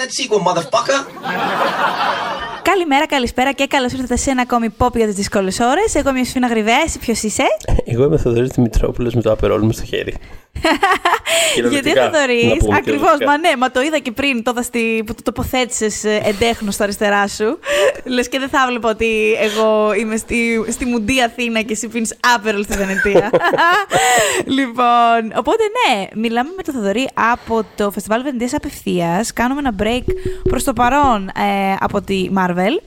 that sequel, motherfucker. Καλημέρα, καλησπέρα και καλώς ήρθατε σε ένα ακόμη pop για τις δύσκολες ώρες. Εγώ είμαι η Σφίνα Γρυβαίας, εσύ ποιος είσαι; Εγώ είμαι ο Θοδωρής Δημητρόπουλος με το απερόλ μου στο χέρι. Γιατί ο Θοδωρή. Ακριβώς, μα ναι, μα το είδα και πριν τότε στη, που το τοποθέτησες εντέχνος στα αριστερά σου. Λες και δεν θα βλέπω ότι εγώ είμαι στη, στη Μουντή Αθήνα και εσύ πίνεις άπερολ στη Βενετία. λοιπόν, οπότε ναι, μιλάμε με τον Θοδωρή από το φεστιβάλ Βενετίας απευθείας. Κάνουμε ένα break προς το παρόν ε, από τη Marvel.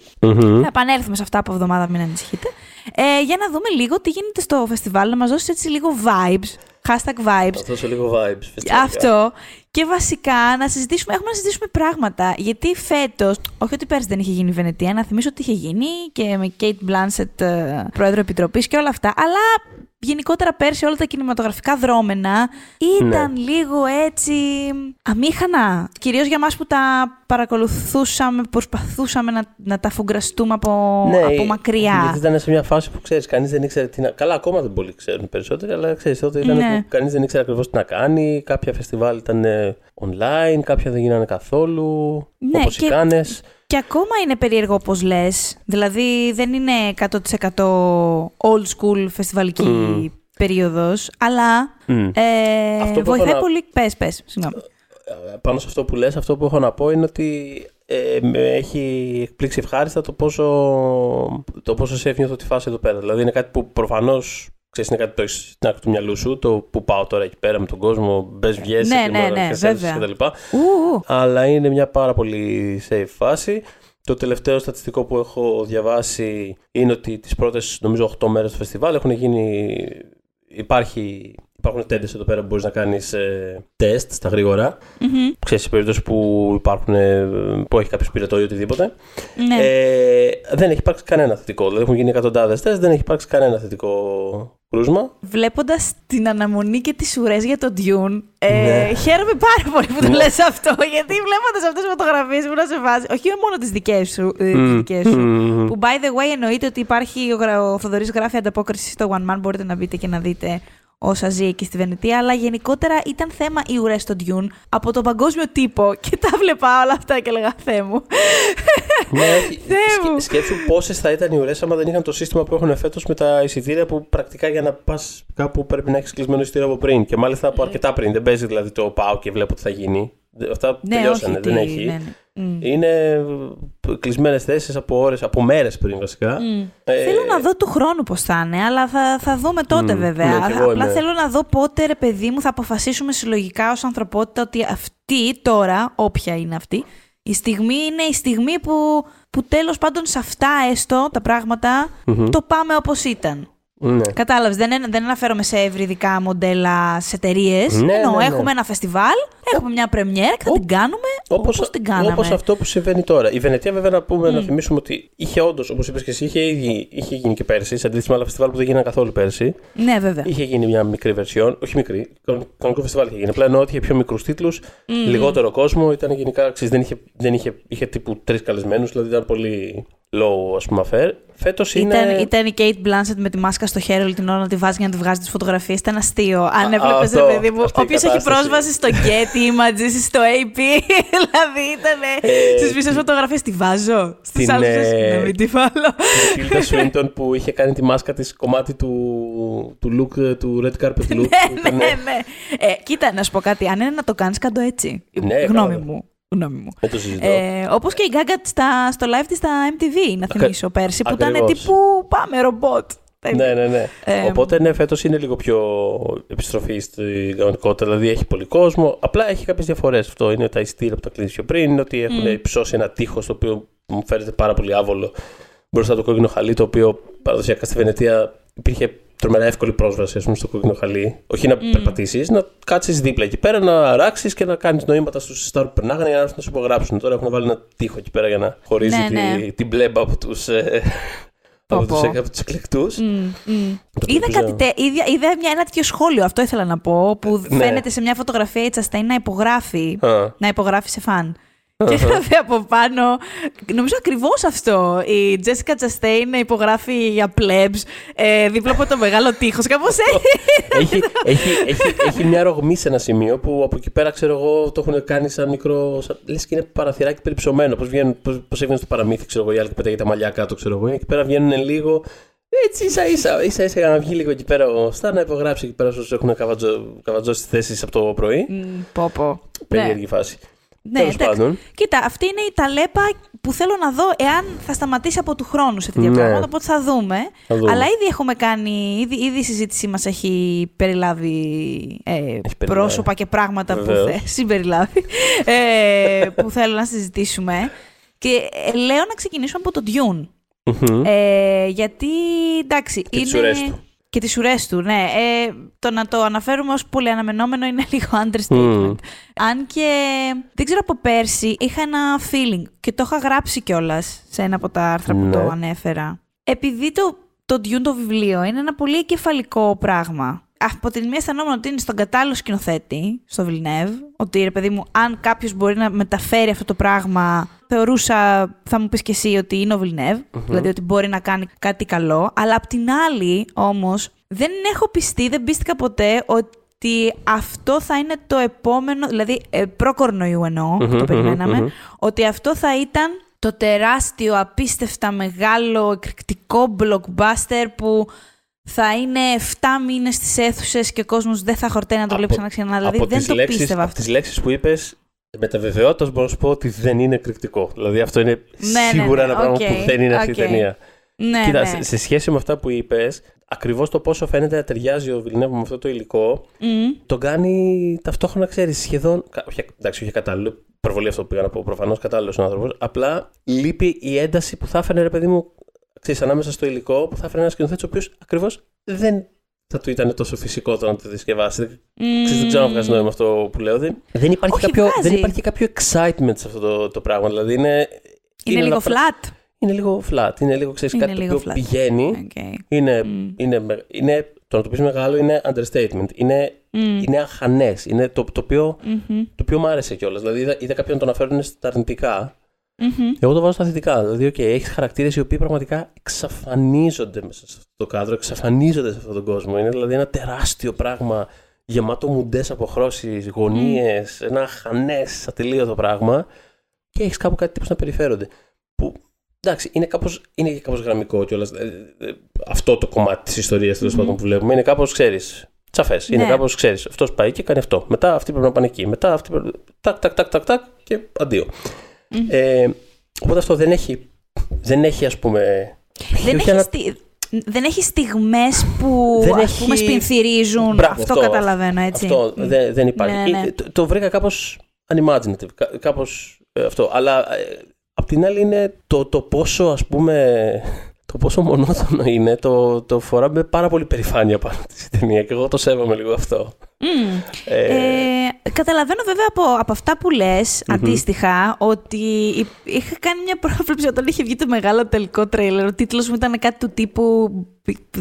Θα επανέλθουμε σε αυτά από εβδομάδα, μην ανησυχείτε. Ε, για να δούμε λίγο τι γίνεται στο φεστιβάλ, να μας δώσεις έτσι λίγο vibes hashtag vibes. Θα δώσω λίγο vibes. Αυτό. Και βασικά να συζητήσουμε, έχουμε να συζητήσουμε πράγματα. Γιατί φέτος, όχι ότι πέρσι δεν είχε γίνει η Βενετία, να θυμίσω ότι είχε γίνει και με Kate Blanchett, ε, πρόεδρο επιτροπής και όλα αυτά. Αλλά γενικότερα πέρσι όλα τα κινηματογραφικά δρόμενα ήταν ναι. λίγο έτσι αμήχανα. Κυρίως για μας που τα παρακολουθούσαμε, προσπαθούσαμε να, να τα φουγκραστούμε από, ναι, από μακριά. Γιατί ήταν σε μια φάση που ξέρεις, κανείς δεν ήξερε τι να... Καλά, ακόμα δεν πολύ ξέρουν περισσότεροι, αλλά ξέρεις, τότε ήταν ναι. που κανείς δεν ήξερε ακριβώς τι να κάνει. Κάποια φεστιβάλ ήταν ε, online, κάποια δεν γίνανε καθόλου, ναι, όπως και... οι κάνες. Και ακόμα είναι περίεργο όπως λες. Δηλαδή δεν είναι 100% old school φεστιβαλική mm. περίοδος, αλλά mm. ε, βοηθάει να... πολύ. Πες, πες, συγγνώμη. Ε, πάνω σε αυτό που λες, αυτό που έχω να πω είναι ότι ε, με έχει εκπλήξει ευχάριστα το πόσο, το πόσο σε έφυγε τη φάση εδώ πέρα. Δηλαδή είναι κάτι που προφανώς Ξέρεις, είναι κάτι το έχεις στην άκρη του μυαλού σου, το που πάω τώρα εκεί πέρα με τον κόσμο, μπες βγες ναι, ναι, ναι, και τα Αλλά είναι μια πάρα πολύ safe φάση. Το τελευταίο στατιστικό που έχω διαβάσει είναι ότι τις πρώτες νομίζω 8 μέρες του φεστιβάλ έχουν γίνει, υπάρχει Υπάρχουν τέντες εδώ πέρα που μπορείς να κάνεις ε, τεστ στα γρήγορα. Mm-hmm. Ξέρεις, σε περίπτωση που, υπάρχουν, ε, που έχει κάποιος πυρετό ή οτιδήποτε. Ναι. Ε, δεν έχει υπάρξει κανένα θετικό. Δηλαδή έχουν γίνει εκατοντάδες τεστ, δεν έχει υπάρξει κανένα θετικό κρούσμα. Βλέποντας την αναμονή και τις ουρές για τον Dune, ε, ναι. χαίρομαι πάρα πολύ που το ναι. λες αυτό. Γιατί βλέποντας αυτές τις φωτογραφίες που να σε βάζει. Όχι μόνο τις δικές σου. Ε, mm. Δικές σου mm. Που by the way εννοείται ότι υπάρχει ο, ο Θοδωρής γράφει ανταπόκριση στο One Man. Μπορείτε να μπείτε και να δείτε όσα ζει εκεί στη Βενετία, αλλά γενικότερα ήταν θέμα οι ουρές στο Dune από τον παγκόσμιο τύπο. Και τα βλέπα όλα αυτά και έλεγα Θεέ μου. Ναι, Θεέ Σκέψου πόσες θα ήταν οι ουρές άμα δεν είχαν το σύστημα που έχουν φέτος με τα εισιτήρια που πρακτικά για να πας κάπου πρέπει να έχεις κλεισμένο εισιτήριο από πριν. Και μάλιστα από αρκετά πριν. Δεν παίζει δηλαδή το πάω και βλέπω τι θα γίνει. Αυτά ναι, τελειώσανε, δεν έχει. Ναι, ναι. Mm. Είναι κλεισμένες θέσεις από ώρες, από μέρες πριν βασικά. Mm. Ε, θέλω να δω του χρόνου πώς θα είναι, αλλά θα, θα δούμε τότε mm. βέβαια. Ναι, Απλά θέλω να δω πότε, ρε παιδί μου, θα αποφασίσουμε συλλογικά ως ανθρωπότητα ότι αυτή τώρα, όποια είναι αυτή, η στιγμή είναι η στιγμή που, που τέλος πάντων σε αυτά έστω τα πραγματα το πάμε όπως ήταν. Ναι. Κατάλαβες. Δεν, δεν αναφέρομαι σε ευρυδικά μοντέλα σε εταιρείες. Ναι, Ενώ ναι, ναι, έχουμε ένα φεστιβάλ, έχουμε μια πρεμιέρα και θα την κάνουμε όπως την κάναμε. Όπως αυτό που συμβαίνει τώρα. Η Βενετία, βέβαια, να, πούμε, mm. να θυμίσουμε ότι είχε όντως, όπως είπες και εσύ, είχε, είχε γίνει και πέρσι. Σε αντίθεση με άλλα φεστιβάλ που δεν γίνανε καθόλου πέρσι. Ναι, βέβαια. Είχε γίνει μια μικρή βερσιόν. Όχι μικρή. Κανονικό φεστιβάλ είχε γίνει. Απλά ενώ ότι είχε πιο μικρούς τίτλους, mm. λιγότερο κόσμο. Ήταν γενικά. Ξέρεις, δεν είχε, δεν είχε, είχε τύπου τρεις καλεσμένους. Δηλαδή ήταν πολύ low, ας πούμε, affair. Φέτος είναι. Ήταν, ήταν η Kate Blanchett με τη μάσκα στο χέρι όλη την ώρα να τη βάζει για να τη βγάζει τις φωτογραφίες. Ήταν αστείο. Αν έβλεπες, ρε παιδί μου, όποιος έχει πρόσβαση στο Getty Images ή στο AP. δηλαδή ήταν. Ε, Στις μισές φωτογραφίες τη βάζω. Στις άλλες. Ε, να μην τη βάλω. Την Tilda Swinton που είχε κάνει τη μάσκα της κομμάτι του, του look ε, του Red Carpet look. ναι, ναι, ναι. Ε, κοίτα, να σου πω κάτι. Αν είναι να το κάνεις, κάτω έτσι. Ναι, γνώμη μου γνώμη μου. Δεν το Ε, Όπως και η Γκάγκα στο live της στα MTV, να θυμίσω πέρσι, που ήταν τύπου πάμε ρομπότ. Ναι, ναι, ναι. Ε, Οπότε ναι, φέτος είναι λίγο πιο επιστροφή στην κανονικότητα. Δηλαδή έχει πολύ κόσμο. Απλά έχει κάποιες διαφορές. Αυτό είναι τα ειστήρια που τα κλείσει πιο πριν. Είναι ότι έχουν mm. υψώσει ένα τείχος το οποίο μου φαίνεται πάρα πολύ άβολο μπροστά το κόκκινο χαλί, το οποίο παραδοσιακά στη Βενετία υπήρχε τρομερά εύκολη πρόσβαση ας πούμε, στο κόκκινο χαλί. Όχι να mm. περπατήσεις, να κάτσεις δίπλα εκεί πέρα, να αράξει και να κάνεις νοήματα στους στάρ που περνάγανε για να έρθουν να σου υπογράψουν. Τώρα έχουν βάλει ένα τείχο εκεί πέρα για να χωρίζει ναι, τη, ναι. την μπλέμπα από τους. Ε, από τους, από τους εκλεκτούς. Mm, mm. Είδα, κάτι τε, είδα, είδα μια, ένα τέτοιο σχόλιο, αυτό ήθελα να πω, που ναι. φαίνεται σε μια φωτογραφία η Τσαστέιν να υπογράφει, να υπογράφει σε φαν. Και δηλαδή από πάνω. Νομίζω ακριβώς αυτό. Η Τζέσικα Τσαστέιν υπογράφει για plebs ε, δίπλα από το μεγάλο τείχος. Κάπως έτσι. έχει, έχει, έχει, έχει μια ρογμή σε ένα σημείο που από εκεί πέρα ξέρω εγώ το έχουν κάνει σαν μικρό. Σαν, λες και είναι παραθυράκι περιψωμένο. Πώς έβγαινε στο παραμύθι, ξέρω εγώ, οι άλλοι που πετάγει τα μαλλιά κάτω, ξέρω εγώ. Εκεί πέρα βγαίνουν λίγο. Έτσι ίσα ίσα, ίσα, ίσα για να βγει λίγο εκεί πέρα ο Σταρ να υπογράψει εκεί πέρα όσους έχουν καβατζώσει θέσεις από το πρωί. Mm, πω, πω. Περίεργη ναι. φάση. Ναι, Κοίτα, αυτή είναι η ταλέπα που θέλω να δω εάν θα σταματήσει από του χρόνου σε τέτοια ναι. πράγματα. Οπότε θα δούμε. Αλλά ήδη έχουμε κάνει, ήδη, ήδη η συζήτησή μας έχει περιλάβει ε, πρόσωπα και πράγματα που θε, συμπεριλάβει, ε, που θέλω να συζητήσουμε. Και ε, λέω να ξεκινήσουμε από το Dune. Ε, γιατί εντάξει. Και είναι... Και τις ουρές του, ναι. Ε, το να το αναφέρουμε ως πολύ αναμενόμενο είναι λίγο understatement. Αν και δεν ξέρω από πέρσι είχα ένα feeling και το είχα γράψει κιόλας σε ένα από τα άρθρα που το ναι. ανέφερα. Επειδή το, το Dune το βιβλίο είναι ένα πολύ κεφαλικό πράγμα. Από την μία αισθανόμουν ότι είναι στον κατάλληλο σκηνοθέτη, στο Βιλνεύ, ότι ρε παιδί μου, αν κάποιος μπορεί να μεταφέρει αυτό το πράγμα, θεωρούσα, θα μου πεις και εσύ, ότι είναι ο βιλνευ δηλαδή ότι μπορεί να κάνει κάτι καλό. Αλλά απ' την άλλη, όμως, δεν έχω πιστεί, δεν πίστηκα ποτέ ότι αυτό θα είναι το επόμενο, δηλαδή ε, προ-κορονοϊού εννοώ, που το περιμέναμε, ότι αυτό θα ήταν το τεράστιο, απίστευτα μεγάλο, εκρηκτικό blockbuster που θα είναι 7 μήνες στις αίθουσες και ο κόσμος δεν θα χορταίνει να το βλέπει ξανά ξανά. Δηλαδή δεν το λέξεις, πίστευα αυτό. Από τις λέξεις που είπες, με τα βεβαιότητας μπορώ να σου πω ότι δεν είναι εκρηκτικό. Δηλαδή αυτό είναι ναι, ναι σίγουρα ναι, ένα πράγμα που δεν είναι αυτή η ταινία. Ναι, Κοίτα, σε, σε σχέση με αυτά που είπες, ακριβώς το πόσο φαίνεται να ταιριάζει ο Βιλνεύμα με αυτό το υλικό, mm. τον κάνει ταυτόχρονα, ξέρεις, σχεδόν. Όχι, εντάξει, όχι κατάλληλο. Προβολή αυτό που πήγα να πω. Προφανώς κατάλληλος άνθρωπος. Απλά λείπει η ένταση που θα έφερε, ρε παιδί μου, ξέρεις, ανάμεσα στο υλικό που θα έφερε ένα σκηνοθέτη ο οποίος ακριβώς δεν θα του ήταν τόσο φυσικό το να το δισκευάσει. Mm. δεν ξέρω αν βγάζει νόημα αυτό που λέω. Δεν, δεν, υπάρχει, κάποιο, δεν υπάρχει κάποιο excitement σε αυτό το, το πράγμα. Δηλαδή είναι, είναι, είναι λίγο flat. Είναι λίγο flat. Είναι λίγο, ξέρεις, είναι κάτι λίγο το οποίο πηγαίνει. Okay. Είναι, mm. είναι, είναι, το να το πεις μεγάλο είναι understatement. Είναι, mm. είναι αχανές. Είναι το, το, οποίο, mm-hmm. το οποίο μου άρεσε κιόλας. Δηλαδή είδα, είδα κάποιον να τον αναφέρουν στα αρνητικά Mm-hmm. Εγώ το βάζω στα θετικά. Δηλαδή, okay, έχεις χαρακτήρες οι οποίοι πραγματικά εξαφανίζονται μέσα σε αυτό το κάδρο, εξαφανίζονται σε αυτόν τον κόσμο. Είναι δηλαδή ένα τεράστιο πράγμα γεμάτο μουντές αποχρώσεις, γωνίες, mm. ένα χανές, ατελείωτο πράγμα. Και έχεις κάπου κάτι τύπου να περιφέρονται. Που εντάξει, είναι κάπως είναι κάπως γραμμικό κιόλας. Ε, ε, αυτό το κομμάτι της ιστορίας τέλος πάντων που βλέπουμε είναι κάπως, ξέρεις, τσαφές. Είναι ναι. κάπως, ξέρεις, αυτός πάει και κάνει αυτό. Μετά αυτοί πρέπει να πάνε εκεί. Μετά αυτοί πρέπει. Τάκ, τάκ, τάκ, τάκ, τάκ και αντίο. Ε, οπότε αυτό δεν έχει, δεν έχει ας πούμε... Δεν έχει, ένα... δεν έχει στιγμές που δεν ας πούμε σπινθυρίζουν. αυτό, καταλαβαίνω έτσι. Αυτό δεν, δεν υπάρχει. Ναι, ναι. Το, το, βρήκα κάπως unimaginative, κάπως ε, αυτό. Αλλά ε, απ' την άλλη είναι το, το πόσο ας πούμε το πόσο μονότονο είναι, το, το φοράμε πάρα πολύ περηφάνεια πάνω τη ταινία και εγώ το σέβομαι λίγο αυτό. Mm. Ε... Ε, καταλαβαίνω βέβαια από, από αυτά που λες mm-hmm. αντίστοιχα ότι είχα κάνει μια πρόβλεψη όταν είχε βγει το μεγάλο τελικό τρέιλερ. Ο τίτλος μου ήταν κάτι του τύπου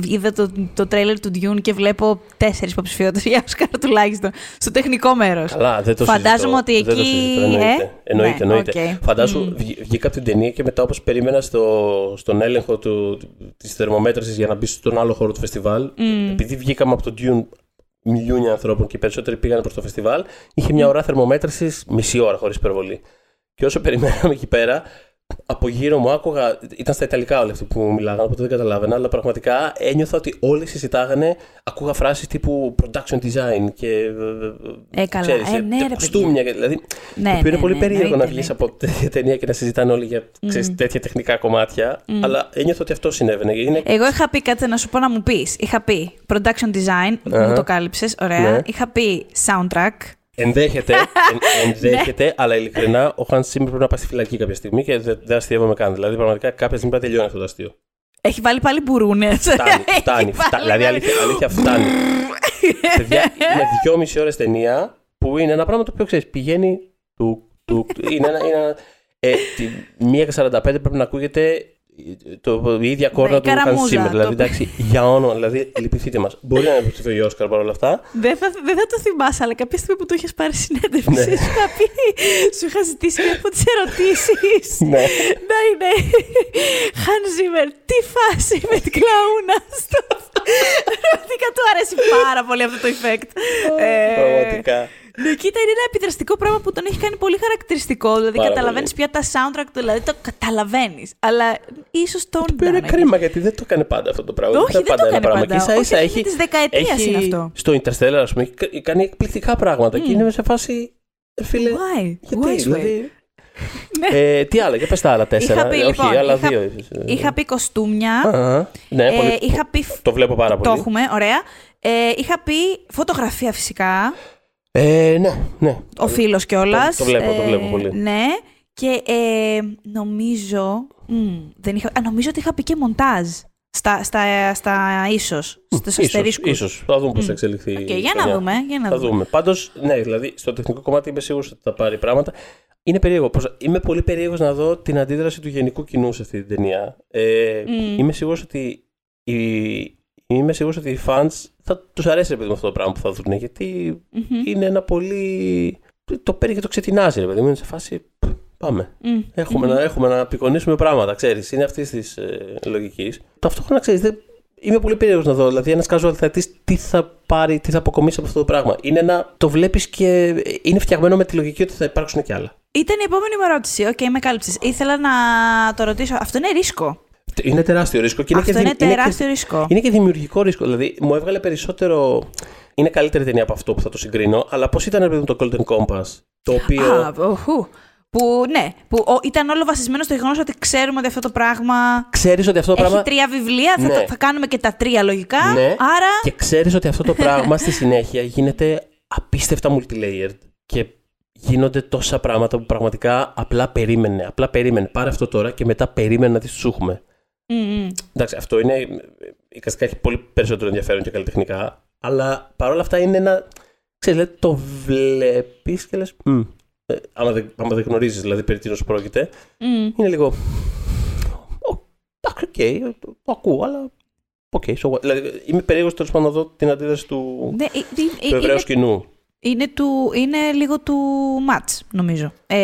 είδα το, το τρέιλερ του Dune και βλέπω τέσσερις υποψηφιότητες για Oscar τουλάχιστον στο τεχνικό μέρος. Καλά, δεν το Φαντάζομαι ότι εκεί... Δεν το συζητώ, εννοείται. Ε; Εννοείται, ναι, εννοείται. Okay. Φαντάσου, mm. βγήκα από την ταινία και μετά όπως περίμενα στο, στον έλεγχο του, της θερμομέτρησης για να μπει στον άλλο χώρο του φεστιβάλ, mm. επειδή βγήκαμε από το Dune μιλιούνια ανθρώπων και οι περισσότεροι πήγαν προς το φεστιβάλ, είχε μια ώρα θερμομέτρησης μισή ώρα χωρίς υπερβολή. Και όσο περιμέναμε εκεί πέρα, από γύρω μου άκουγα, ήταν στα Ιταλικά όλοι αυτοί που μιλάγανε, οπότε δεν καταλάβαινα, αλλά πραγματικά ένιωθα ότι όλοι συζητάγανε, ακούγα φράσεις τύπου production design και. Ε, καλά. Ξέρεις, ε, ναι, ρε, κουστούμια, δηλαδή. Ναι, το οποίο είναι ναι, πολύ ναι, περίεργο να βγεις από τέτοια ταινία και να συζητάνε όλοι για ξέρεις, τέτοια τεχνικά κομμάτια, mm. αλλά ένιωθα ότι αυτό συνέβαινε. Είναι... Εγώ είχα πει κάτι να σου πω να μου πεις. Είχα πει production design, uh-huh. μου το κάλυψες, ωραία. Ναι. Είχα πει soundtrack. Ενδέχεται, εν, ενδέχεται ναι. αλλά ειλικρινά ο Χάνς Σίμερ πρέπει να πάει στη φυλακή κάποια στιγμή και δεν, δεν αστείευομαι καν. Δηλαδή, πραγματικά κάποια στιγμή πρέπει να τελειώνει αυτό το αστείο. Έχει βάλει πάλι μπουρούνες. Φτάνει, φτάνει. φτάνει δηλαδή, αλήθεια, αλήθεια φτάνει. Παιδιά, είναι δυόμιση ώρες ταινία που είναι ένα πράγμα το οποίο ξέρεις, πηγαίνει. Του, του, είναι ένα. Είναι ένα ε, τη 1.45 πρέπει να ακούγεται το, η ίδια κόρνα του Hans Zimmer. Δηλαδή, εντάξει, για όνομα, δηλαδή, λυπηθείτε μας. Μπορεί να υποψηφίο ο Όσκαρ παρόλα αυτά. Δεν θα, δεν θα το θυμάσαι, αλλά κάποια στιγμή που του είχες πάρει συνέντευξη, ναι. σου είχα πει, σου είχα ζητήσει μια από τις ερωτήσεις. ναι. ναι, ναι. Hans Zimmer, τι φάση με την κλαούνα στο. Πραγματικά του αρέσει πάρα πολύ αυτό το effect. Πραγματικά. Ναι, κοίτα, είναι ένα επιδραστικό πράγμα που τον έχει κάνει πολύ χαρακτηριστικό. Δηλαδή, καταλαβαίνεις πια τα soundtrack του, δηλαδή το καταλαβαίνεις. Αλλά ίσως τον. Το οποίο είναι κρίμα γιατί δεν το έκανε πάντα αυτό το πράγμα. Όχι, δεν, δεν το έκανε πράγμα. πάντα. Και ίσα ίσα έχει. Της δεκαετίας είναι αυτό. Στο Interstellar, ας πούμε, έχει κάνει εκπληκτικά πράγματα mm. και είναι σε φάση. Φίλε, Why? Γιατί, Why, δηλαδή, ναι. ε, τι άλλα, για πες τα άλλα τέσσερα. Είχα πει, Όχι, λοιπόν, άλλα είχα, δύο. Είχα πει κοστούμια. ναι, ε, πολύ, είχα πει, το βλέπω πάρα πολύ. Το έχουμε, ωραία. Ε, είχα πει φωτογραφία φυσικά. Ε, ναι, ναι. Ο φίλος κιόλας. Το, το βλέπω, το βλέπω πολύ. Ναι. Και ε, νομίζω. Μ, δεν είχα, α, νομίζω ότι είχα πει και μοντάζ. Στα, στα, στα ίσως, στους αστερίσκους. Ίσως, θα δούμε πώς θα εξελιχθεί okay, για να δούμε, για να θα δούμε. δούμε. Πάντως, ναι, δηλαδή, στο τεχνικό κομμάτι είμαι σίγουρος ότι θα πάρει πράγματα. Είναι περίεργο. Είμαι πολύ περίεργος να δω την αντίδραση του γενικού κοινού σε αυτή την ταινία. Ε, mm. Είμαι σίγουρος ότι οι, είμαι σίγουρος ότι οι fans θα τους αρέσει με αυτό το πράγμα που θα δουν γιατί mm-hmm. είναι ένα πολύ... Το παίρνει και το ξετινάζει, ρε παιδί μου. Είναι σε φάση. Πάμε. Mm. Έχουμε, mm-hmm. να, έχουμε να απεικονίσουμε πράγματα, ξέρεις. Είναι αυτής της ε, λογικής. Ταυτόχρονα ξέρεις, δεν... είμαι πολύ περίεργος να δω. Δηλαδή, ένας casual θεατή τι θα πάρει, τι θα αποκομίσει από αυτό το πράγμα. Είναι ένα. Το βλέπεις και είναι φτιαγμένο με τη λογική ότι θα υπάρξουν και άλλα. Ήταν η επόμενη μου ερώτηση. OK, okay, με κάλυψες. Ήθελα να το ρωτήσω. Αυτό είναι ρίσκο; Είναι τεράστιο ρίσκο. Και είναι Αυτό και, είναι τεράστιο είναι ρίσκο. Είναι και δημιουργικό ρίσκο. Δηλαδή, μου έβγαλε περισσότερο. Είναι καλύτερη ταινία από αυτό που θα το συγκρίνω. Αλλά πώς ήταν, επειδή το Golden Compass. Το οποίο. Α, οχου. Που ναι, που ο, ήταν όλο βασισμένο στο γεγονός ότι ξέρουμε ότι αυτό το πράγμα. Ξέρεις ότι αυτό το έχει πράγμα. τρία βιβλία, Ναι. θα, θα κάνουμε και τα τρία λογικά. Ναι. Άρα. Και ξέρεις ότι αυτό το πράγμα στη συνέχεια γίνεται απίστευτα multilayered. Και γίνονται τόσα πράγματα που πραγματικά απλά περίμενε. Απλά περίμενε. Πάρε αυτό τώρα και μετά περίμενε να τη σου έχουμε. Mm-mm. Εντάξει, αυτό είναι. Εικαστικά έχει πολύ περισσότερο ενδιαφέρον και καλλιτεχνικά. Αλλά παρόλα αυτά είναι ένα. Ξέρεις, δηλαδή, το βλέπεις και λες. Ε, άμα δεν, άμα δεν γνωρίζεις δηλαδή περί τίνος πρόκειται, Mm. είναι λίγο. Εντάξει, οκ, το, το ακούω, αλλά. OK, so what. δηλαδή, είμαι περίεργος τέλος πάντων να δω την αντίδραση του, Ναι, ε, ε, του ευρέος είναι, κοινού. είναι, too, είναι λίγο too much, νομίζω. Ε,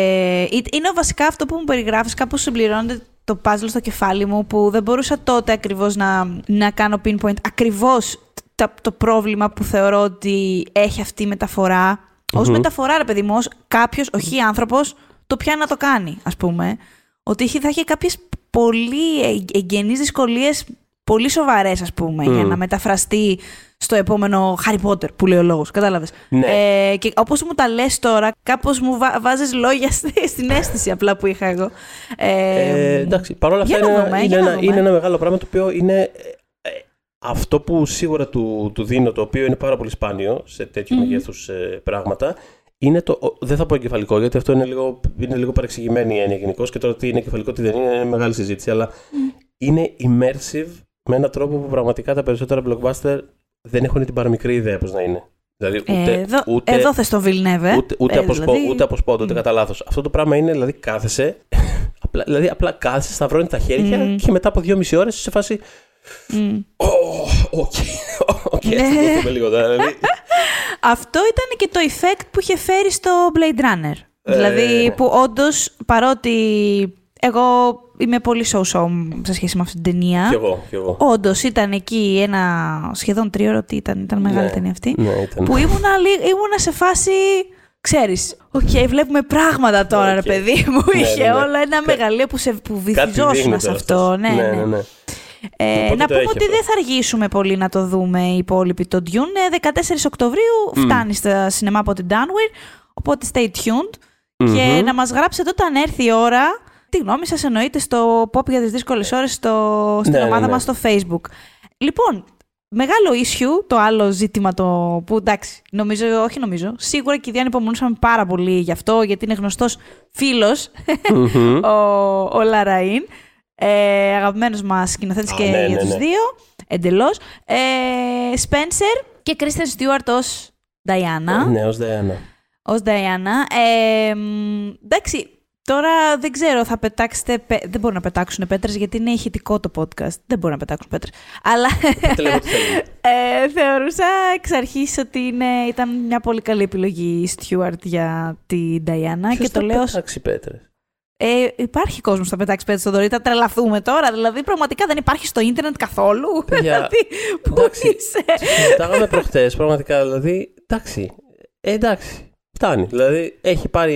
ε- είναι βασικά αυτό που μου περιγράφεις, κάπως συμπληρώνεται το puzzle στο κεφάλι μου, που δεν μπορούσα τότε ακριβώς να, να κάνω pinpoint ακριβώς τα- το πρόβλημα που θεωρώ ότι έχει αυτή η μεταφορά. Ως μεταφορά, ρε παιδί μου, ως κάποιος, όχι άνθρωπος, το πιάνει να το κάνει, ας πούμε. Ότι είχε- θα είχε κάποιες πολύ εγ- εγγενείς δυσκολίες, πολύ σοβαρές, ας πούμε, για να μεταφραστεί στο επόμενο Harry Potter, που λέει ο λόγος, κατάλαβες. Ναι. Ε, και όπως μου τα λες τώρα, κάπως μου βά- βάζεις λόγια στη- στην αίσθηση απλά που είχα εγώ. Ε, Ε, εντάξει, παρόλα αυτά για να είναι, δούμε, είναι, για να ένα, δούμε. είναι ένα μεγάλο πράγμα το οποίο είναι. ε, ε, αυτό που σίγουρα του, του δίνω, το οποίο είναι πάρα πολύ σπάνιο σε τέτοιου μεγέθους ε, πράγματα, είναι το. ο- Δεν θα πω εγκεφαλικό, γιατί αυτό είναι λίγο, είναι λίγο παρεξηγημένη η έννοια γενικώς και τώρα τι είναι εγκεφαλικό, τι δεν είναι, είναι μεγάλη συζήτηση. Αλλά είναι immersive με έναν τρόπο που πραγματικά τα περισσότερα blockbuster δεν έχουν την παραμικρή ιδέα πώς να είναι. Δηλαδή, ούτε, ε, εδώ, ούτε, εδώ θες το Βιλνέβε. Ούτε, ούτε, Ε, από, σπο, δηλαδή- ούτε από σπόντα, ούτε κατά λάθος. Αυτό το πράγμα είναι, δηλαδή, κάθεσαι. απλά, δηλαδή, απλά κάθεσαι, σταυρώνεις τα χέρια και μετά από δύο-μισή ώρες σε φάση. Μμ. Ω, Οκ, οκ, Ναι. ας το δούμε λίγο τώρα. Δηλαδή, Αυτό ήταν και το effect που είχε φέρει στο Blade Runner. Ε, δηλαδή ναι. που όντως, παρότι εγώ είμαι πολύ so-so σε σχέση με αυτή την ταινία. κι εγώ, κι εγώ. Όντως ήταν εκεί ένα σχεδόν τρίωρο, τι ήταν, ήταν μεγάλη Ναι, ταινία αυτή. ναι, ήταν. Που ήμουνα, λι- ήμουνα σε φάση. Ξέρεις, οκ, βλέπουμε πράγματα τώρα, ρε Οκ. παιδί μου. Ναι, Είχε ναι, ναι. όλα ένα Κα- μεγαλείο που, σε, που Κάτι βυθιζόσουν δείχνει σε τώρα αυτός. αυτός. Ναι, ναι. ναι, ναι. Ε, Οπότε να το πούμε έχει ότι αυτό. δεν θα αργήσουμε πολύ να το δούμε οι υπόλοιποι. Το Dune ε, 14 Οκτωβρίου φτάνει στα σινεμά από την Downward, οπότε stay tuned. Και να μας γράψετε όταν έρθει η ώρα τη γνώμη σας εννοείται στο pop για τις δύσκολες ώρες στο, στην Ναι, ναι, ομάδα ναι. μας στο facebook. Λοιπόν, μεγάλο issue, το άλλο ζήτημα το που εντάξει, νομίζω, όχι νομίζω, σίγουρα και οι δύο ανυπομονούσαμε πάρα πολύ γι' αυτό, γιατί είναι γνωστός φίλος ο, ο Λαραΐν, ε, αγαπημένος μας σκηνοθέτης Α, και ναι, για ναι, τους ναι. δύο, εντελώς. Ε, Spencer και Kristen Stewart ως Diana. Ναι, ως Διάννα. Ως Diana. Ε, μ, εντάξει, Τώρα δεν ξέρω, θα πετάξετε. Δεν μπορούν να πετάξουν πέτρες γιατί είναι ηχητικό το podcast. Δεν μπορούν να πετάξουν πέτρες. Αλλά. ε, θεωρούσα εξ αρχής ότι είναι, ήταν μια πολύ καλή επιλογή η Στιούαρτ για την Νταϊάννα. Και το λέω. πετάξει πέτρες; Ε, υπάρχει κόσμος που θα πετάξει πέτρες στον Δωρή. Θα τρελαθούμε τώρα. Δηλαδή, πραγματικά δεν υπάρχει στο ίντερνετ καθόλου. δηλαδή, πού είσαι; Συζητάγαμε προχτές, πραγματικά. Δηλαδή, εντάξει. Ε, εντάξει. Φτάνει. Δηλαδή έχει πάρει.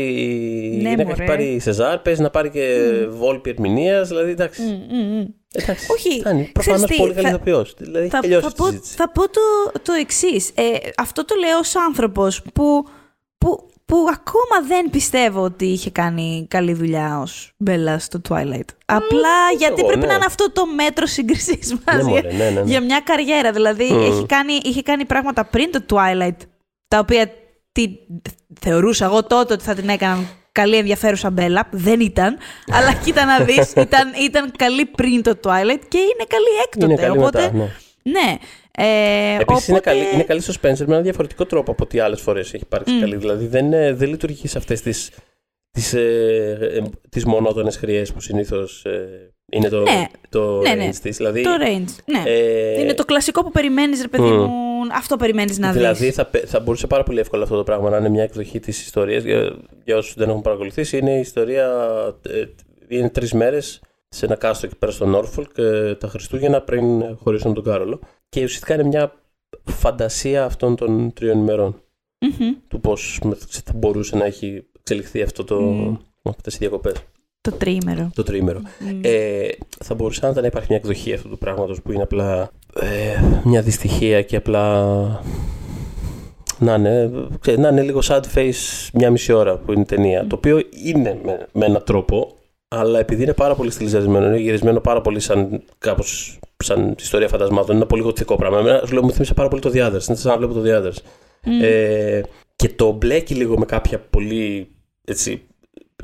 Ναι, γυναίκα έχει πάρει Σεζάρ, παίζει να πάρει και mm. Βόλπη ερμηνείας. Δηλαδή εντάξει. Mm, mm, εντάξει. Όχι. Φτάνει. Προφανώς πολύ καλή ηθοποιό. Δηλαδή θα, έχει θα, πω, θα πω το, το εξής. Ε, αυτό το λέω ως άνθρωπος που, που, που ακόμα δεν πιστεύω ότι είχε κάνει καλή δουλειά ως Μπέλα στο Twilight. Απλά γιατί πρέπει ναι. να είναι αυτό το μέτρο σύγκρισης μας ναι, για, ναι, ναι, για μια καριέρα. Δηλαδή έχει κάνει, είχε κάνει πράγματα πριν το Twilight τα οποία τι θεωρούσα εγώ τότε ότι θα την έκαναν καλή ενδιαφέρουσα μπέλα. Δεν ήταν. αλλά κοίτα να δεις, ήταν, ήταν καλή πριν το Twilight και είναι καλή έκτοτε. Είναι καλή οπότε, μετά, ναι. ναι. Ε, Επίσης οπότε... είναι, καλή, είναι καλή στο Spencer με ένα διαφορετικό τρόπο από ό,τι άλλες φορές έχει υπάρξει mm. καλή. Δηλαδή δεν, δεν λειτουργεί σε αυτές τις τις, ε, ε, τις μονότονες χρειές που συνήθως ε, είναι το, ναι, το ναι, ναι. range της. Δηλαδή, το range, ναι. Ε, είναι το κλασικό που περιμένεις, ρε παιδί mm. μου, αυτό περιμένεις να δηλαδή, δεις. Δηλαδή θα, θα μπορούσε πάρα πολύ εύκολα αυτό το πράγμα να είναι μια εκδοχή της ιστορίας. Για, για όσους δεν έχουν παρακολουθήσει, είναι η ιστορία, ε, είναι τρεις μέρες σε ένα κάστρο εκεί πέρα στο Νόρφολκ τα Χριστούγεννα πριν χωρίσουν τον Κάρολο. Και ουσιαστικά είναι μια φαντασία αυτών των τριών ημερών. Mm-hmm. Του πώς θα μπορούσε να έχει εξελιχθεί αυτό το. Mm. αυτές οι διακοπές. Το τρίμερο. Το τρίμερο. Ε, θα μπορούσε να υπάρχει μια εκδοχή αυτού του πράγματος που είναι απλά ε, μια δυστυχία και απλά να είναι, να είναι λίγο sad face μια μισή ώρα που είναι η ταινία. Το οποίο είναι με, με έναν τρόπο, αλλά επειδή είναι πάρα πολύ στυλιζαρισμένο, είναι γυρισμένο πάρα πολύ σαν κάπως σαν ιστορία φαντασμάτων, είναι ένα πολύ γοτθικό πράγμα. Εμένα, σου λέω, μου θύμισε πάρα πολύ το Others. Είναι σαν να βλέπω το Others. Mm. Ε, και το μπλέκει λίγο με κάποια πολύ έτσι,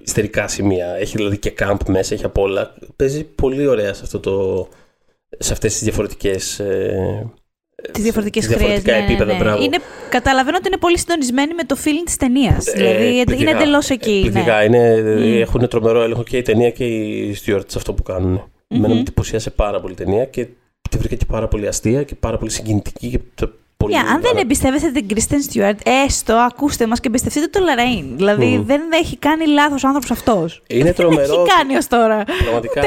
ιστερικά σημεία. Έχει δηλαδή και camp μέσα, έχει απ' όλα. Παίζει πολύ ωραία σε, αυτό το, σε αυτές τις διαφορετικές... Ε, τις διαφορετικές χρειέ. Ναι, επίπεδα. Ναι, ναι. Είναι, καταλαβαίνω ότι είναι πολύ συντονισμένοι με το feeling της ταινίας. Ε, δηλαδή είναι εντελώς εκεί. Ναι. Είναι, mm. Έχουν τρομερό έλεγχο και η ταινία και οι Stuart σε αυτό που κάνουν. Mm-hmm. Μένα με εντυπωσίασε πάρα πολύ η ταινία και τη βρήκα και πάρα πολύ αστεία και πάρα πολύ συγκινητική. Και πολύ. Yeah, αν δεν εμπιστεύεστε την Kristen Stewart, έστω ακούστε μας και εμπιστευτείτε τον Λαραίν. Δηλαδή δεν έχει κάνει λάθος ο άνθρωπος αυτός. Είναι τρομερό. Δεν έχει κάνει ως τώρα. Πραγματικά.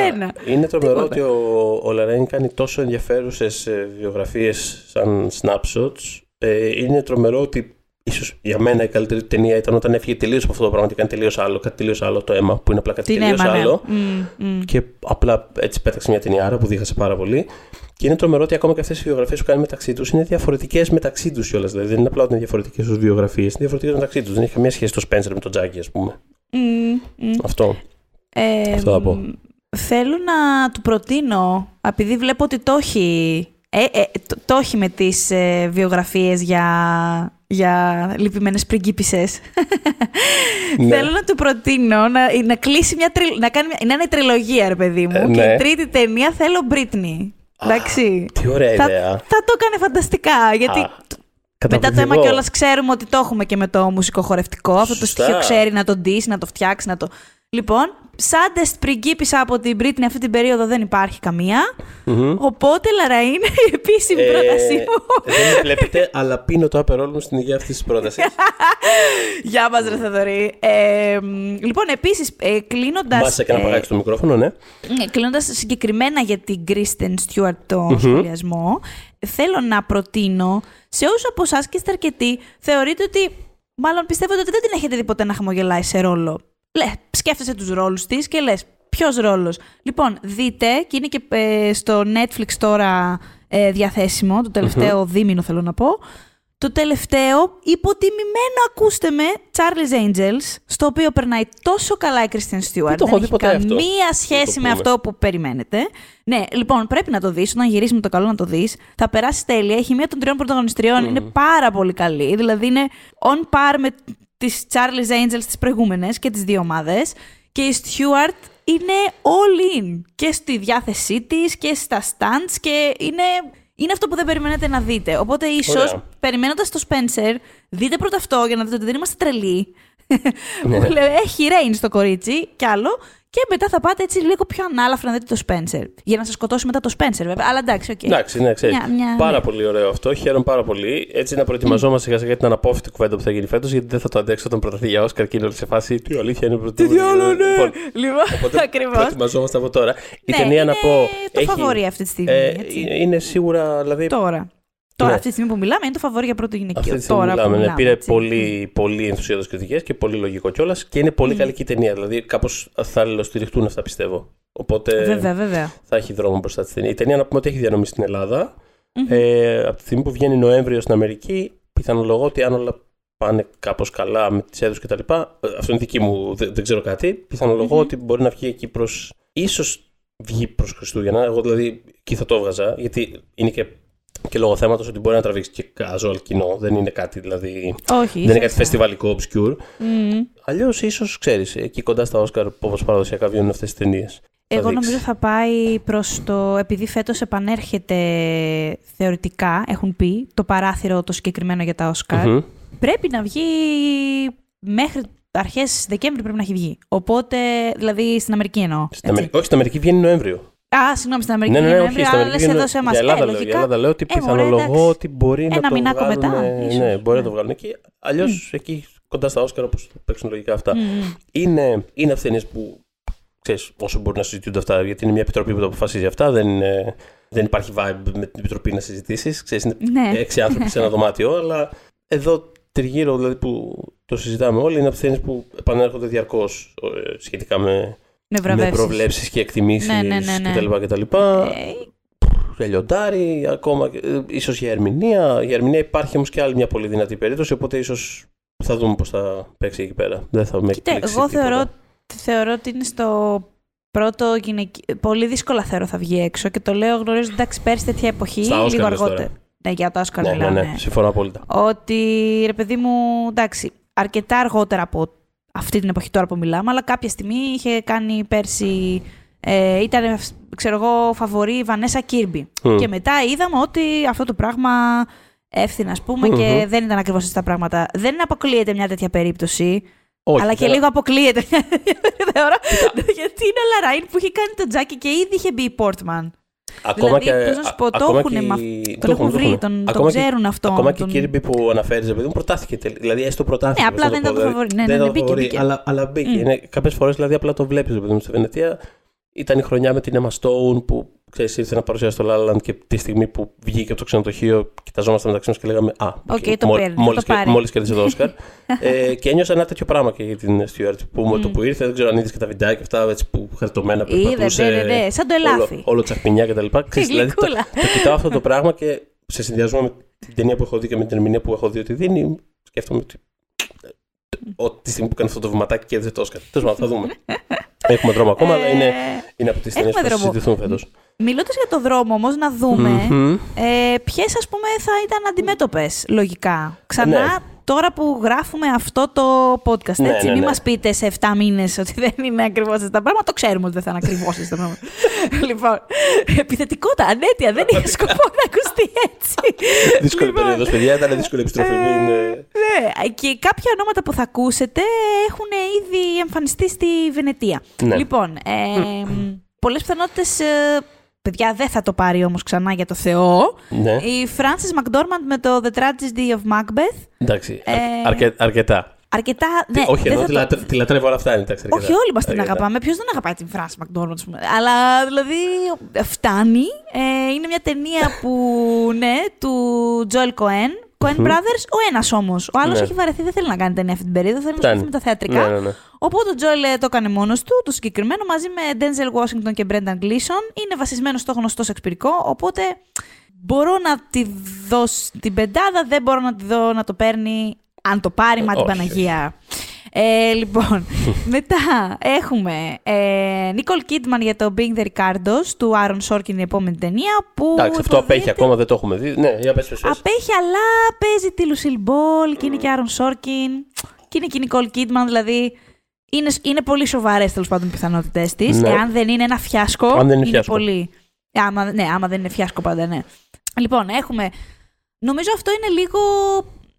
Είναι τρομερό ότι ο, ο Λαραίν κάνει τόσο ενδιαφέρουσες βιογραφίες σαν snapshots. Ε, είναι τρομερό ότι ίσως για μένα η καλύτερη ταινία ήταν όταν έφυγε τελείως από αυτό το πράγμα και κάνει τελείως άλλο, κάτι τελείως άλλο το αίμα, που είναι απλά κάτι τελείως ναι. άλλο. Mm, mm. Και απλά έτσι πέταξε μια ταινία άρα που δίχασε πάρα πολύ. Και είναι τρομερό ότι ακόμα και αυτές οι βιογραφίες που κάνει μεταξύ τους είναι διαφορετικές μεταξύ τους κιόλας. Δηλαδή δεν είναι απλά ότι είναι διαφορετικές ως βιογραφίες, είναι διαφορετικές μεταξύ τους. Δεν έχει καμία σχέση το Spencer με τον Τζάκι, ας πούμε. Mm, mm. Αυτό. Ε, Αυτό θα πω. Θέλω να του προτείνω, επειδή βλέπω ότι το έχει, ε, ε, το, το έχει με τις ε, βιογραφίες για, για λυπημένες πριγκίπισσες. Ναι. Θέλω να του προτείνω να, να κλείσει μια, να κάνει, να είναι τριλογία, ρε παιδί μου. Ε, και ναι. η τρίτη ταινία θέλω Britney. Εντάξει. Τι ωραία θα, ιδέα. Θα το έκανε φανταστικά. Γιατί μετά το αίμα κιόλας ξέρουμε ότι το έχουμε και με το μουσικοχορευτικό. Αυτό το στοιχείο ξέρει να το ντύσει, να το φτιάξει, να το. Λοιπόν, σαν πριγκίπισσα από την Britney αυτή την περίοδο δεν υπάρχει Οπότε, Λαραΐν, η επίσημη ε, πρότασή μου. Δεν με βλέπετε, αλλά πίνω το απερόλ μου στην υγεία αυτής της πρότασης. Γεια μας, Ρε Θεοδωρή. Ε, λοιπόν, επίσης, ε, κλείνοντας. Μας έκανα παγάκι στο μικρόφωνο, ναι. ναι κλείνοντας συγκεκριμένα για την Kristen Stewart το σχολιασμό, θέλω να προτείνω σε όσους από εσάς και είστε αρκετοί, θεωρείτε ότι. Μάλλον πιστεύετε ότι δεν την έχετε δει ποτέ να χαμογελάει σε ρόλο λε, σκέφτεσαι τους ρόλους της και λες ποιος ρόλος. Λοιπόν, δείτε και είναι και ε, στο Netflix τώρα ε, διαθέσιμο, το τελευταίο δίμηνο θέλω να πω. Το τελευταίο, υποτιμημένο ακούστε με, Charlie's Angels, στο οποίο περνάει τόσο καλά η Kristen Stewart. Δεν, έχει καμία σχέση με αυτό που περιμένετε. Ναι, λοιπόν, πρέπει να το δεις, όταν γυρίσεις με το καλό να το δεις. Θα περάσει τέλεια, έχει μία των τριών πρωταγωνιστριών, είναι πάρα πολύ καλή. Δηλαδή είναι on par με τις Charlie's Angels τις προηγούμενες και τις δύο ομάδες και η Stewart είναι all in και στη διάθεσή της και στα stands και είναι, είναι αυτό που δεν περιμένετε να δείτε. Οπότε ίσως περιμένοντας το Spencer δείτε πρώτα αυτό για να δείτε ότι δεν είμαστε τρελοί Ναι. που λέει, έχει range το κορίτσι κι άλλο. Και μετά θα πάτε έτσι λίγο πιο ανάλαφρα να δείτε το Spencer. Για να σας σκοτώσει μετά το Spencer, βέβαια. Αλλά εντάξει, OK. Okay. Εντάξει, ναι, ξέρεις. Πάρα ναι. πολύ ωραίο αυτό. Χαίρομαι πάρα πολύ. Έτσι να προετοιμαζόμαστε σιγά σιγά για την αναπόφευκτη κουβέντα που θα γίνει φέτος, γιατί δεν θα το αντέξω όταν προταθεί για Όσκαρ και είναι όλοι σε φάση. Τι αλήθεια είναι πρωτοβουλία. Τι άλλο, ναι. Λοιπόν, λοιπόν ακριβώς. Προετοιμαζόμαστε από τώρα. Η ναι, ταινία να πω. Το φαβορή αυτή τη στιγμή. Ε, είναι σίγουρα. Δηλαδή, τώρα. Τώρα, ναι. αυτή τη στιγμή που μιλάμε, είναι το φαβόρι για πρώτο γυναικείο. Αυτή τη στιγμή Τώρα μιλάμε. Ναι, πήρε έτσι. πολύ, πολύ ενθουσιώδες κριτικές και πολύ λογικό κιόλας και είναι πολύ mm. καλή και η ταινία. Δηλαδή, κάπως θα αλληλοστηριχτούν αυτά πιστεύω. Οπότε βέβαια, βέβαια. θα έχει δρόμο μπροστά τη ταινία. Η ταινία να πούμε ότι έχει διανομή στην Ελλάδα. Mm-hmm. Ε, από τη στιγμή που βγαίνει Νοέμβριο στην Αμερική, πιθανολογώ ότι αν όλα πάνε κάπως καλά με τις έδρες κτλ. Ε, αυτό είναι δική μου, δεν, δεν ξέρω κάτι. Πιθανολογώ mm-hmm. ότι μπορεί να βγει εκεί προς. ίσως βγει προς Χριστούγεννα. Εγώ δηλαδή εκεί θα το έβγαζα, γιατί είναι και και λόγω θέματος ότι μπορεί να τραβήξει και casual κοινό. Δεν είναι κάτι δηλαδή. Όχι, δεν είναι κάτι φεστιβαλικό, obscure. Mm. Αλλιώς, ίσως ξέρεις, εκεί κοντά στα Όσκαρ, όπως παραδοσιακά βγαίνουν αυτές τις ταινίες. Εγώ νομίζω θα πάει προς το. Επειδή φέτος επανέρχεται θεωρητικά, έχουν πει, το παράθυρο το συγκεκριμένο για τα Όσκαρ. Mm-hmm. Πρέπει να βγει μέχρι αρχές Δεκέμβρη πρέπει να έχει βγει. Οπότε, δηλαδή στην Αμερική εννοώ. Στην Αμερική, όχι, στην Αμερική βγαίνει Νοέμβριο. Α, συγγνώμη, στην Αμερική. Ναι, ναι, ναι, όχι, στην Αμερική. Λες εδώ σε εμάς. Για Ελλάδα, ε, για Ελλάδα λέω ότι ε, πιθανολογώ ότι μπορεί να το βγάλουν. Μετά, ναι, μπορεί να το βγάλουν εκεί. Αλλιώς εκεί κοντά στα Όσκαρα, όπως παίξουν λογικά αυτά. Είναι, είναι αυθένειε που ξέρεις, όσο μπορεί να συζητούνται αυτά, γιατί είναι μια επιτροπή που το αποφασίζει αυτά. Δεν, είναι, δεν υπάρχει vibe με την επιτροπή να συζητήσεις. Είναι ναι. έξι άνθρωποι σε ένα δωμάτιο, αλλά εδώ τριγύρω δηλαδή που το συζητάμε όλοι είναι αυθένειε που επανέρχονται διαρκώς ε, σχετικά με με, με προβλέψεις και εκτιμήσεις ναι, ναι, ναι, ναι. κτλ. Ε... Λιοντάρι, ακόμα ε, ίσως για ερμηνεία. Για ερμηνεία υπάρχει όμως και άλλη μια πολύ δυνατή περίπτωση, οπότε ίσως θα δούμε πώς θα παίξει εκεί πέρα. Δεν θα με Κοίτα, εγώ θεωρώ, θεωρώ ότι είναι στο πρώτο γυναικείο. Πολύ δύσκολα θεωρώ θα βγει έξω και το λέω γνωρίζω εντάξει πέρσι τέτοια εποχή, λίγο αργότερα. Ναι, για το Όσκαρ ναι, ναι, ναι, συμφωνώ απόλυτα. Ότι ρε παιδί μου, εντάξει, αρκετά αργότερα από αυτή την εποχή τώρα που μιλάμε, αλλά κάποια στιγμή είχε κάνει πέρσι. Ε, ήταν, ξέρω εγώ, φαβορή η Βανέσα Κίρμπι. Και μετά είδαμε ότι αυτό το πράγμα έφθηνε, ας πούμε, και δεν ήταν ακριβώς έτσι τα πράγματα. Δεν αποκλείεται μια τέτοια περίπτωση. Όχι, αλλά και λίγο αποκλείεται. Γιατί είναι ο Λαράιν που είχε κάνει το τζάκι και ήδη είχε μπει η Πόρτμαν. Ακόμα δηλαδή, και. να σου πω, το έχουν, τον έχουν βρει, τον, τον ξέρουν αυτό. Ακόμα και η Κίρμπι που αναφέρεις, επειδή μου προτάθηκε. Δηλαδή, έστω προτάθηκε. Ναι, απλά δεν ήταν το φαβορή. Ναι, ναι, ναι, μπήκε. Αλλά, αλλά μπήκε. Κάποιες φορές δηλαδή απλά το βλέπεις, επειδή μου στη Βενετία ήταν η χρονιά με την Emma Stone που ξέρεις, ήρθε να παρουσιάσει το La και τη στιγμή που βγήκε από το ξενοδοχείο κοιταζόμαστε μεταξύ μας και λέγαμε Α, okay, το μόλι μόλις κέρδισε το Όσκαρ. ε, και ένιωσα ένα τέτοιο πράγμα και για την Στιουαρτ που mm. το που ήρθε, δεν ξέρω αν είδες και τα βιντεάκια αυτά έτσι, που χαριτωμένα περπατούσε. Είδε, ναι, ναι, σαν το ελάφι. Όλο, όλο τσαχπινιά κτλ. δηλαδή, το, το κοιτάω αυτό το πράγμα και σε συνδυασμό με την ταινία που έχω δει και με την ερμηνεία που έχω δει ότι δίνει, σκέφτομαι ότι ότι τη στιγμή που κάνει αυτό το βηματάκι και δεν το Όσκαρ. Τέλος πάντων, θα δούμε. Έχουμε δρόμο ακόμα, αλλά είναι, είναι από τις ταινίες που θα συζητηθούν φέτος. Μιλώντας για το δρόμο όμως, να δούμε mm-hmm. ε, ποιες ας πούμε θα ήταν αντιμέτωπες λογικά. Ξανά ναι τώρα που γράφουμε αυτό το podcast. Ναι, έτσι, ναι, μην ναι. μας πείτε σε 7 μήνες ότι δεν είναι ακριβώς έτσι τα πράγματα. Το ξέρουμε ότι δεν θα είναι ακριβώς έτσι τα πράγματα. λοιπόν, επιθετικότητα, ανέτεια, δεν είχε σκοπό να ακουστεί έτσι. Δύσκολη λοιπόν, περίοδος, παιδιά, ήταν δύσκολη επιστροφή. Ε, ναι, και κάποια ονόματα που θα ακούσετε έχουν ήδη εμφανιστεί στη Βενετία. Ναι. Λοιπόν, ε, πολλές πιθανότητες παιδιά δεν θα το πάρει όμως ξανά για το Θεό. Ναι. Η Frances McDormand με το The Tragedy of Macbeth. Εντάξει, ε, αρκε, αρκετά. Αρκετά, ναι. όχι, εδώ τη, το... τη λατρεύω όλα αυτά. Είναι, εντάξει, όχι, όλοι μας την αγαπάμε. Ποιος δεν αγαπάει την Frances McDormand, Αλλά δηλαδή φτάνει. Ε, είναι μια ταινία που, ναι, του Joel Cohen, Coen Brothers, ο ένας όμως. Ο άλλος ναι. έχει βαρεθεί, δεν θέλει να κάνει ταινία αυτή την περίοδο, θέλει να ασχοληθεί με τα θεατρικά. Ναι, ναι, ναι. Οπότε ο Τζόελ το έκανε μόνος του, το συγκεκριμένο, μαζί με Denzel Washington και Brendan Gleeson. Είναι βασισμένο στο γνωστό σεξπυρικό, οπότε μπορώ να τη δώσω την πεντάδα, δεν μπορώ να τη δω να το παίρνει αν το πάρει, μα την Παναγία. Ε, λοιπόν, μετά έχουμε ε, Νίκολ Κίτμαν για το Being the Ricardos του Άρον Σόρκιν η επόμενη ταινία. Που Εντάξει, αυτό απέχει ακόμα, δεν το έχουμε δει. Ναι, για πες, πες, πες. Απέχει, αλλά παίζει τη Λουσίλ Μπολ και είναι και Άρον Σόρκιν. Και είναι και η Νίκολ Κίτμαν, δηλαδή. Είναι, είναι πολύ σοβαρές τέλος πάντων οι πιθανότητές της. Ναι. Εάν δεν είναι ένα φιάσκο. Αν δεν είναι, είναι φιάσκο. πολύ. Άμα, ναι, άμα δεν είναι φιάσκο πάντα, ναι. Λοιπόν, έχουμε. Νομίζω αυτό είναι λίγο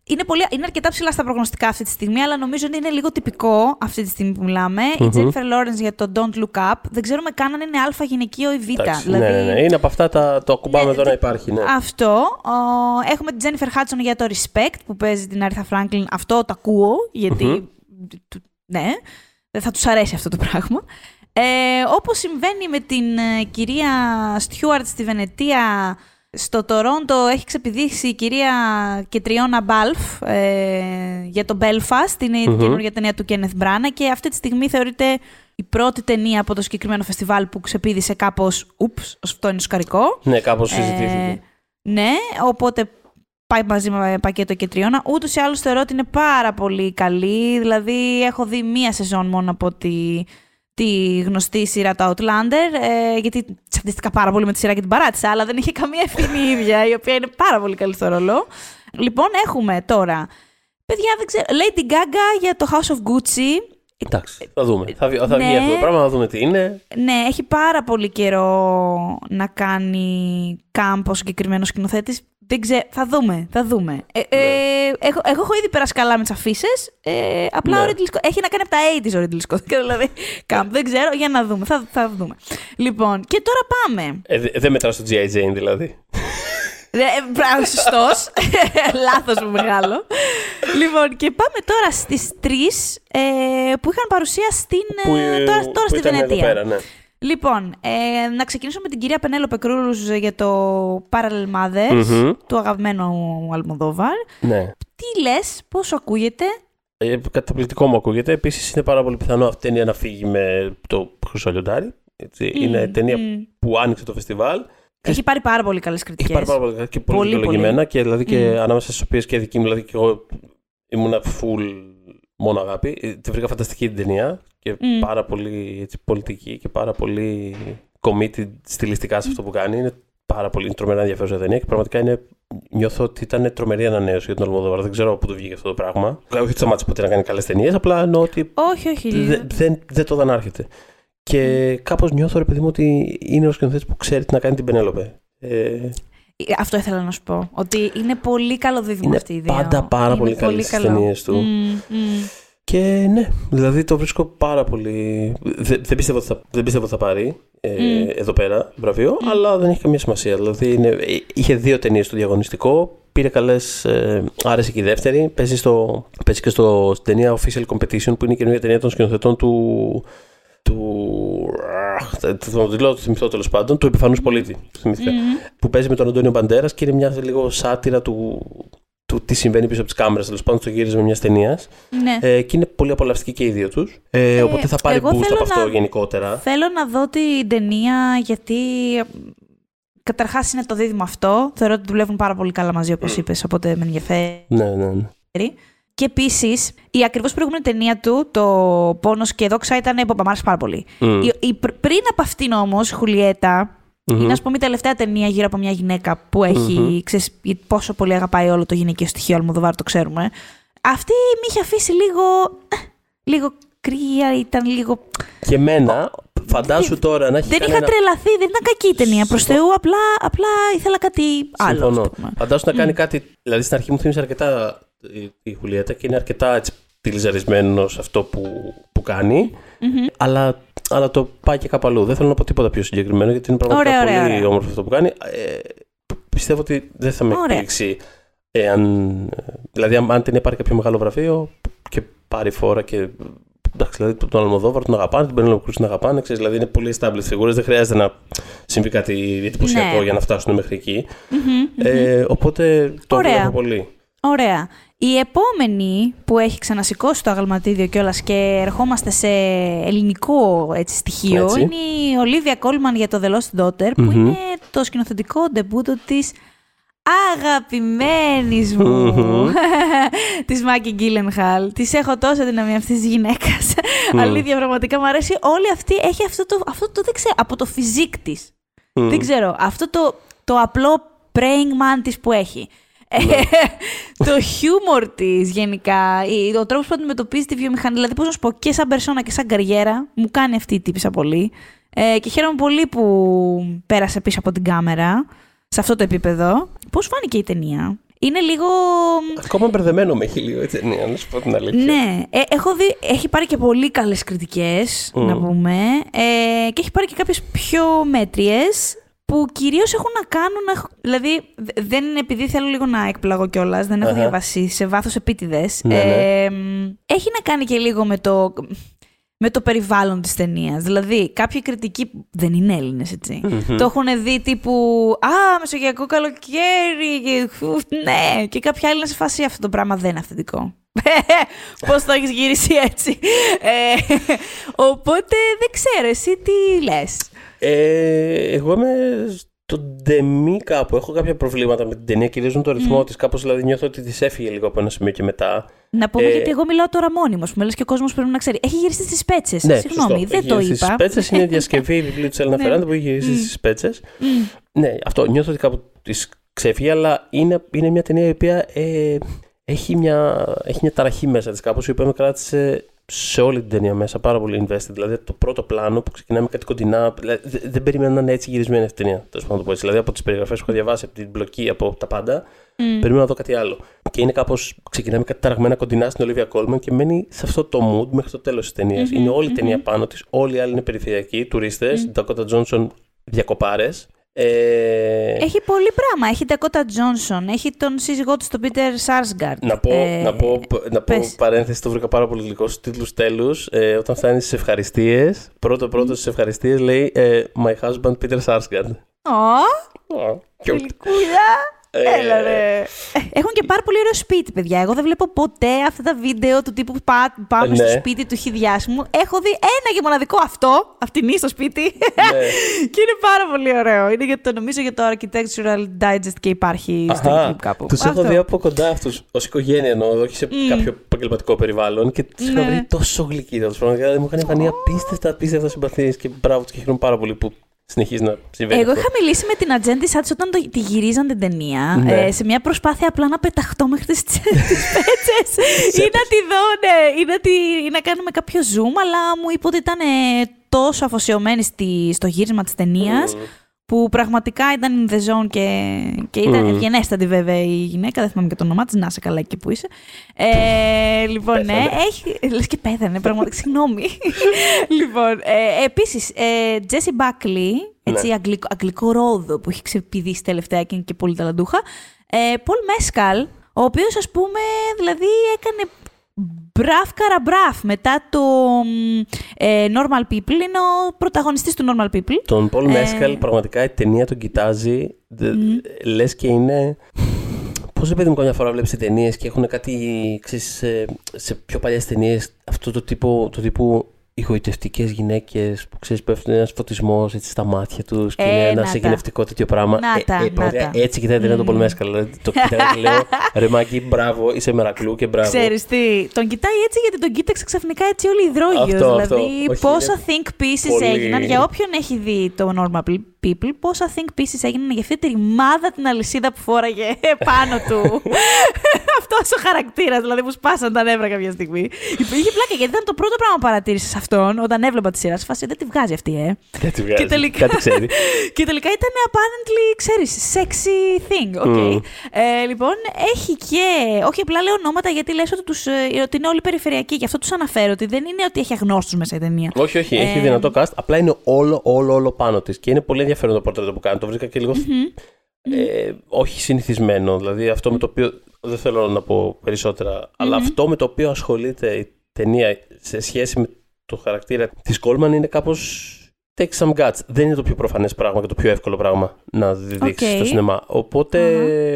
είναι, πολύ, είναι αρκετά ψηλά στα προγνωστικά αυτή τη στιγμή, αλλά νομίζω ότι είναι λίγο τυπικό αυτή τη στιγμή που μιλάμε. Η Jennifer Lawrence για το Don't Look Up. Δεν ξέρουμε καν αν είναι Α γυναικείο ή Β. δηλαδή... ναι, ναι, ναι. Είναι από αυτά τα, το ακουμπάμε ναι, εδώ να υπάρχει. Ναι. Αυτό. Ο, έχουμε την Jennifer Hudson για το Respect που παίζει την Aretha Franklin. Αυτό το ακούω, γιατί. Ναι, δεν θα τους αρέσει αυτό το πράγμα. Ε, όπως συμβαίνει με την ε, κυρία Στιούαρτ στη Βενετία στο Τορόντο έχει ξεπηδήσει η κυρία Κετριώνα Μπάλφ ε, για το Belfast, είναι mm-hmm. η καινούργια ταινία του Κένεθ Μπράνα και αυτή τη στιγμή θεωρείται η πρώτη ταινία από το συγκεκριμένο φεστιβάλ που ξεπήδησε κάπως, ούψ, αυτό είναι σκαρικό. Ναι, κάπως συζητήθηκε. Ε, ναι, οπότε πάει μαζί με πακέτο Κετριώνα. Ούτως ή άλλως θεωρώ ότι είναι πάρα πολύ καλή, δηλαδή έχω δει μία σεζόν μόνο από τη τη γνωστή σειρά του Outlander, ε, γιατί τσαντίστηκα πάρα πολύ με τη σειρά και την παράτησα, αλλά δεν είχε καμία ευθύνη η ίδια, η οποία είναι πάρα πολύ καλή στο ρόλο. Λοιπόν, έχουμε τώρα. Παιδιά, δεν ξέρω. Lady Gaga για το House of Gucci. Εντάξει, θα δούμε. Θα, θα ναι, βγει αυτό το πράγμα, θα δούμε τι είναι. Ναι, έχει πάρα πολύ καιρό να κάνει κάμπο συγκεκριμένος σκηνοθέτης. Δεν ξέρω, θα δούμε, θα δούμε. Ε, ε, ναι. έχω, εγώ έχω ήδη περάσει καλά με τις αφήσεις. Ε, απλά ναι. ο Ridley Scott, έχει να κάνει από τα 80's ο Ridley Scott. Δηλαδή, κάμπ, δεν ξέρω, για να δούμε. Θα, θα δούμε. Λοιπόν, και τώρα πάμε. Ε, δεν μετρά στο G.I. Jane δηλαδή. Μπράβο, σωστός. Λάθος μου μεγάλο. Λοιπόν, και πάμε τώρα στις τρεις ε, που είχαν παρουσία στην, που, τώρα, τώρα στη Βενετία. Πέρα, ναι. Λοιπόν, ε, να ξεκινήσω με την κυρία Πενέλο Κρούζ για το Parallel Mothers, mm-hmm. του αγαπημένου Αλμοδόβαρ. Ναι. Τι λες, πώς ακούγεται; Ε, καταπληκτικό μου ακούγεται. Επίσης, είναι πάρα πολύ πιθανό αυτή η ταινία να φύγει με το Χρυσό Λιοντάρι. Mm, είναι ταινία mm. που άνοιξε το φεστιβάλ. Έχει πάρει πάρα πολύ καλές κριτικές. Έχει πάρει πάρα πολύ και πολύ, δικαιολογημένα και, δηλαδή, και mm. ανάμεσα στις οποίες και δική μου, δηλαδή και εγώ ήμουν full μόνο αγάπη. Ε, τη βρήκα φανταστική την ταινία και mm. πάρα πολύ έτσι, πολιτική και πάρα πολύ committed στιλιστικά σε αυτό που κάνει. Είναι πάρα πολύ τρομερά ενδιαφέρουσα ταινία και πραγματικά είναι, νιώθω ότι ήταν τρομερή ανανέωση για τον Αλμοδόβαρ. Δεν ξέρω από πού το βγήκε αυτό το πράγμα. Όχι ότι σταμάτησε ποτέ να κάνει καλές ταινίες, απλά εννοώ ότι. Όχι, όχι. Δεν, δεν, δεν το δανάρχεται. Και mm. κάπως νιώθω, ρε παιδί μου, ότι είναι ο σκηνοθέτης που ξέρει τι να κάνει την Πενέλοπε. Ε, αυτό ήθελα να σου πω. Ότι είναι πολύ καλό δίδυμο αυτή η ιδέα. Πάντα πάρα πολύ καλή στι ταινίες του. Mm, mm. Και ναι, δηλαδή το βρίσκω πάρα πολύ. Δεν, δεν, πιστεύω, ότι θα, δεν πιστεύω ότι θα πάρει ε, mm. εδώ πέρα βραβείο, mm. αλλά δεν έχει καμία σημασία. Δηλαδή είναι, είχε δύο ταινίες στο διαγωνιστικό, πήρε καλές. Ε, άρεσε και η δεύτερη. Παίζει, στο, παίζει και στο, στην ταινία Official Competition, που είναι η καινούργια ταινία των σκηνοθετών του. του θα το λέω, το θυμηθώ τέλος πάντων, του επιφανούς πολίτη. Mm. Που παίζει με τον Αντώνιο Μπαντέρας και είναι μια λίγο σάτυρα του, του τι συμβαίνει πίσω από τις κάμερες, τέλος πάντων στο γύρισμα μιας ταινίας. Ναι. Ε, και είναι πολύ απολαυστική και οι δύο τους. Ε, ε, οπότε θα πάρει boost από αυτό γενικότερα. Θέλω να δω την ταινία γιατί. Καταρχάς είναι το δίδυμο αυτό. Θεωρώ ότι δουλεύουν πάρα πολύ καλά μαζί, όπως mm. είπες, οπότε με ενδιαφέρει. Ναι, ναι, ναι. Και επίσης, η ακριβώς προηγούμενη ταινία του, το Πόνος και Δόξα, ήταν που μου άρεσε πάρα πολύ. Mm. Η, η, πριν από αυτήν όμως, Χουλιέτα, Mm-hmm. Είναι, α πούμε, η τελευταία ταινία γύρω από μια γυναίκα που έχει. Mm-hmm. Ξέρεις, πόσο πολύ αγαπάει όλο το γυναικείο στοιχείο Αλμοδοβάρ, το ξέρουμε. Αυτή με είχε αφήσει λίγο. λίγο κρύα, ήταν λίγο. Και εμένα, φαντάσου τώρα να έχει. Δεν είχα τρελαθεί, δεν ήταν κακή η ταινία. Προς Θεού, απλά, απλά ήθελα κάτι άλλο. Συμφωνώ. Φαντάσου να κάνει κάτι. Δηλαδή στην αρχή μου θύμισε αρκετά η Χουλιέτα και είναι αρκετά έτσι, τυλιζαρισμένος σε αυτό που, που κάνει. Mm-hmm. Αλλά αλλά το πάει και κάπου αλλού. Δεν θέλω να πω τίποτα πιο συγκεκριμένο γιατί είναι πραγματικά ωραία, πολύ ωραία. όμορφο αυτό που κάνει. Ε, πιστεύω ότι δεν θα με εκπλήξει εάν. Δηλαδή, αν την πάρει κάποιο μεγάλο βραβείο και πάρει φόρα και. Εντάξει, δηλαδή τον Αλμοδόβαρ τον αγαπάνε, την Πενέλο Κρούζ την αγαπάνε. Ξέρεις, δηλαδή είναι πολύ established φιγούρες. Δεν χρειάζεται να συμβεί κάτι εντυπωσιακό ναι. για να φτάσουν μέχρι εκεί. Mm-hmm, ε, οπότε το βλέπω πολύ. Ωραία. Η επόμενη που έχει ξανασηκώσει το αγαλματίδιο κιόλας και ερχόμαστε σε ελληνικό έτσι, στοιχείο είναι η Ολίβια Κόλμαν για το The Lost Daughter, που είναι το σκηνοθετικό ντεμπούτο της αγαπημένης μου mm-hmm. της Μάκη Γκίλενχαλ. Της έχω τόσο δυναμία αυτής της γυναίκας. Mm. Αλήθεια, πραγματικά μου αρέσει. Όλη αυτή έχει αυτό το, αυτό το δεν ξέρω, από το φιζίκ της. Δεν ξέρω, αυτό το, το απλό praying man που έχει. Ναι. το χιούμορ της γενικά, ο τρόπος που αντιμετωπίζει τη βιομηχανία. Δηλαδή, πώς να σου πω, και σαν περσόνα και σαν καριέρα, μου κάνει αυτή η τύπησα πολύ. Ε, και χαίρομαι πολύ που πέρασε πίσω από την κάμερα, σε αυτό το επίπεδο. Πώς φάνηκε η ταινία; είναι λίγο. Ακόμα μπερδεμένο με έχει λίγο έτσι, ναι, να σου πω την αλήθεια. Ναι, ε, έχω δει, έχει πάρει και πολύ καλές κριτικές, να πούμε. Ε, και έχει πάρει και κάποιες πιο μέτριες που κυρίως έχουν να κάνουν. Δηλαδή, δεν είναι επειδή θέλω λίγο να εκπλαγώ κιόλας, δεν έχω διαβάσει σε βάθος επίτηδες. Ναι, ναι. ε, έχει να κάνει και λίγο με το με το περιβάλλον της ταινίας. Δηλαδή, κάποιοι κριτικοί δεν είναι Έλληνες, Το έχουν δει τύπου «Α, Μεσογειακό καλοκαίρι» και, ναι, και κάποιοι άλλοι να σε φάσει αυτό το πράγμα δεν είναι αυθεντικό. Πώς το έχεις γυρίσει έτσι. Ε, οπότε δεν ξέρω, εσύ τι λες; Ε, εγώ είμαι το ντεμί κάπου. Έχω κάποια προβλήματα με την ταινία, κυρίως με το ρυθμό mm. της. Κάπως δηλαδή νιώθω ότι της έφυγε λίγο από ένα σημείο και μετά. Να πούμε, ε... γιατί εγώ μιλάω τώρα μόνιμος, που λες και ο κόσμος πρέπει να ξέρει. Έχει γυρίσει στις πέτσες. Ναι, Συγγνώμη, δεν το είπα. Στις πέτσες είναι διασκευή βιβλίου τη Έλληνα ναι. Φεράντα που έχει γυρίσει mm. στις πέτσες. Mm. Ναι, αυτό νιώθω ότι κάπου της ξέφυγε, αλλά είναι, είναι μια ταινία η οποία ε, έχει, μια, έχει μια ταραχή μέσα της κάπως, η οποία με κράτησε σε όλη την ταινία μέσα πάρα πολύ invested. Δηλαδή το πρώτο πλάνο που ξεκινάμε κάτι κοντινά. Δηλαδή, δεν περίμενα να είναι έτσι γυρισμένη αυτή η ταινία. Τέλος πάντων, το πω έτσι. Δηλαδή από τις περιγραφές που έχω διαβάσει, από την μπλοκή, από τα πάντα, mm. περίμενα να δω κάτι άλλο. Και είναι κάπως. Ξεκινάμε κάτι ταραγμένα κοντινά στην Ολίβια Κόλμαν και μένει σε αυτό το mood μέχρι το τέλος της ταινίας. Mm-hmm, είναι όλη η ταινία mm-hmm. πάνω της. Όλοι οι άλλοι είναι περιφερειακοί, τουρίστες. Mm. Dakota Johnson διακοπάρες. Ε... Έχει πολύ πράγμα. Έχει Dakota Johnson, έχει τον σύζυγό του τον Peter Sarsgaard. Να πω, ε... να πω, να πω παρένθεση, το βρήκα πάρα πολύ γλυκό στους τίτλους τέλους. Ε, όταν φτάνει στις ευχαριστίες, πρώτο πρώτο στις ευχαριστίες λέει ε, My husband Peter Sarsgaard. Ω! Γλυκούλα! Ε, Έλα ρε. Έχουν και πάρα πολύ ωραίο σπίτι, παιδιά. Εγώ δεν βλέπω ποτέ αυτά τα βίντεο του τύπου πά, πάμε ναι. στο σπίτι του χιδιάσμου. Έχω δει ένα και μοναδικό αυτό, αυτήν στο σπίτι. Ναι. και είναι πάρα πολύ ωραίο. Είναι για το, νομίζω για το Architectural Digest και υπάρχει στο YouTube κάπου. Τους έχω δει από κοντά αυτούς ως οικογένεια εννοώ, όχι σε mm. κάποιο επαγγελματικό περιβάλλον. Και τους ναι. έχω δει τόσο γλυκοί. Δηλαδή μου είχαν φανεί απίστευτα, απίστευτα συμπαθίες και μπράβο τους και χαίρομαι πάρα πολύ που συνεχίζει να συμβαίνει. Εγώ είχα μιλήσει με την ατζέντη Σάτση όταν το, τη γυρίζαν την ταινία. Ναι. Ε, σε μια προσπάθεια απλά να πεταχτώ μέχρι τις πέτσες. ή να τη δω, ναι, ή να, τη, ή να κάνουμε κάποιο zoom. Αλλά μου είπε ότι ήταν τόσο αφοσιωμένη στη, στο γύρισμα της ταινίας. Mm που πραγματικά ήταν in the zone και, και ήταν mm. ευγενέστατη βέβαια η γυναίκα, δεν θυμάμαι και το όνομά της, να είσαι καλά εκεί που είσαι. Ε, λοιπόν, ναι, έχει, λες και πέθανε, πραγματικά, συγγνώμη. λοιπόν, ε, επίσης, ε, Τζέσι Μπάκλι, έτσι, ναι. αγγλικό, αγγλικό ρόδο που έχει ξεπηδήσει τελευταία και είναι και πολύ ταλαντούχα, ε, Πολ Μέσκαλ, ο οποίος ας πούμε, δηλαδή έκανε Μπραφ Καραμπραφ, μετά το ε, Normal People, είναι ο πρωταγωνιστής του Normal People. Τον Πολ Μέσκαλ, πραγματικά η ταινία τον κοιτάζει, mm. λες και είναι... Πώς δεν παιδί μου καμιά φορά βλέπεις ταινίες και έχουν κάτι, ξέρεις, σε, σε πιο παλιές ταινίες αυτό το τύπο, το τύπο γοητευτικέ γυναίκες που ξέρεις πέφτουν ένας φωτισμός στα μάτια τους και ε, είναι ένα συγκινητικό τέτοιο πράγμα. Να τα, ε, να τα. Έτσι κοιτάει την mm. το πολύ μέσα. Δηλαδή, το κοιτάει και λέω ρε Μάκη, μπράβο, είσαι μερακλού και μπράβο. Ξέρεις τι, τον κοιτάει έτσι γιατί τον κοίταξε ξαφνικά έτσι όλοι οι δρόγιο. Δηλαδή, πόσα think pieces πολύ... έγιναν για όποιον έχει δει το Normal People, πόσα think pieces έγιναν για αυτή τη ρημάδα την αλυσίδα που φόραγε πάνω του. Αυτός ο χαρακτήρας, δηλαδή που σπάσαν τα νεύρα κάποια στιγμή. Είχε πλάκα γιατί ήταν το πρώτο πράγμα που παρατήρησες αυτόν όταν έβλεπα τη σειρά. Φάση δεν τη βγάζει αυτή, ε. Δεν τη βγάζει. Και τελικά, Κάτι ξέρει. και τελικά ήταν apparently, ξέρεις, sexy thing. Okay. Mm. Ε, λοιπόν, έχει και. Όχι απλά λέω ονόματα γιατί λες ότι, τους, ε, ότι είναι όλοι περιφερειακοί. Γι' αυτό τους αναφέρω ότι δεν είναι ότι έχει αγνώστους μέσα η ταινία. Όχι, όχι. Ε, έχει δυνατό cast. Απλά είναι όλο, όλο, όλο πάνω της. Και είναι πολύ ενδιαφέρον το πορτρέτο που κάνει. Το βρήκα και λίγο. Mm-hmm. Ε, όχι συνηθισμένο. Δηλαδή αυτό με το οποίο. Δεν θέλω να πω περισσότερα. Mm-hmm. Αλλά αυτό με το οποίο ασχολείται η ταινία σε σχέση με το χαρακτήρα της Κόλμαν είναι κάπως. Take some guts. Δεν είναι το πιο προφανές πράγμα και το πιο εύκολο πράγμα να δείξει okay. στο σινεμά. Οπότε.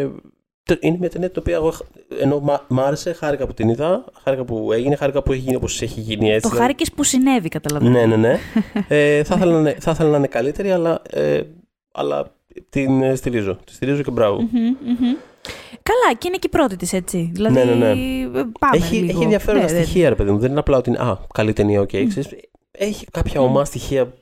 Uh-huh. Είναι μια ταινία την οποία εγώ ενώ μ' άρεσε, χάρηκα που την είδα, χάρηκα που έγινε, χάρηκα που έχει γίνει όπως έχει γίνει έτσι. Το δηλαδή. χάρηκες που συνέβη, καταλαβαίνω. Ναι, ναι, ναι. ε, θα, ήθελα να είναι, θα ήθελα να είναι καλύτερη, αλλά, ε, αλλά την ε, στηρίζω. Τη στηρίζω και μπράβο. Mm-hmm, mm-hmm. Καλά, και είναι και η πρώτη της, έτσι. Δηλαδή, ναι, ναι, ναι. Πάμε έχει, λίγο. έχει ενδιαφέρον ναι, στοιχεία, ρε παιδί μου. Δεν είναι απλά ότι είναι Α, καλή ταινία, OK. Okay, mm. Έχει κάποια mm. ωμά στοιχεία που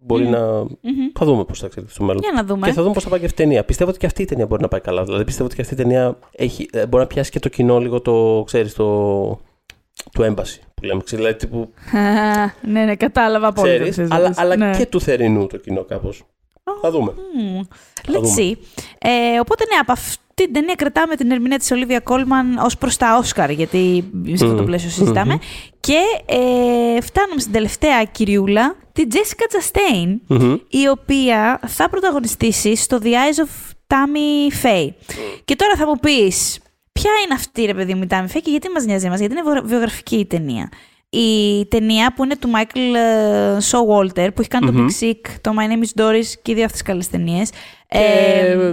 μπορεί mm. να. Mm-hmm. Θα δούμε πώς θα εξελιχθεί στο μέλλον. Για να δούμε. Και θα δούμε πώς θα πάει και αυτή η ταινία. Πιστεύω ότι και αυτή η ταινία μπορεί να πάει καλά. Δηλαδή πιστεύω ότι και αυτή η ταινία έχει, ε, μπορεί να πιάσει και το κοινό λίγο το, ξέρεις, το, το έμπαση που λέμε. Δηλαδή, τύπου... ναι, ναι, κατάλαβα πολύ. Αλλά, αλλά ναι. και του θερινού το κοινό κάπως. Θα δούμε. Mm. Let's see. Ε, οπότε ναι, από αυτό την ταινία κρατάμε την ερμηνεία της Ολίβια Κόλμαν ως προς τα Όσκαρ, γιατί σε αυτό το πλαίσιο συζητάμε. Και ε, φτάνουμε στην τελευταία κυριούλα, την Jessica Chastain, η οποία θα πρωταγωνιστήσει στο The Eyes of Tammy Faye. Και τώρα θα μου πεις, ποια είναι αυτή ρε παιδί μου η Tammy Faye και γιατί μας νοιάζει μας, γιατί είναι βιογραφική η ταινία. Η ταινία που είναι του Michael Showalter, που έχει κάνει το Big Sick, το My Name is Doris και οι δύο αυτές καλές ταινίες. Και ε,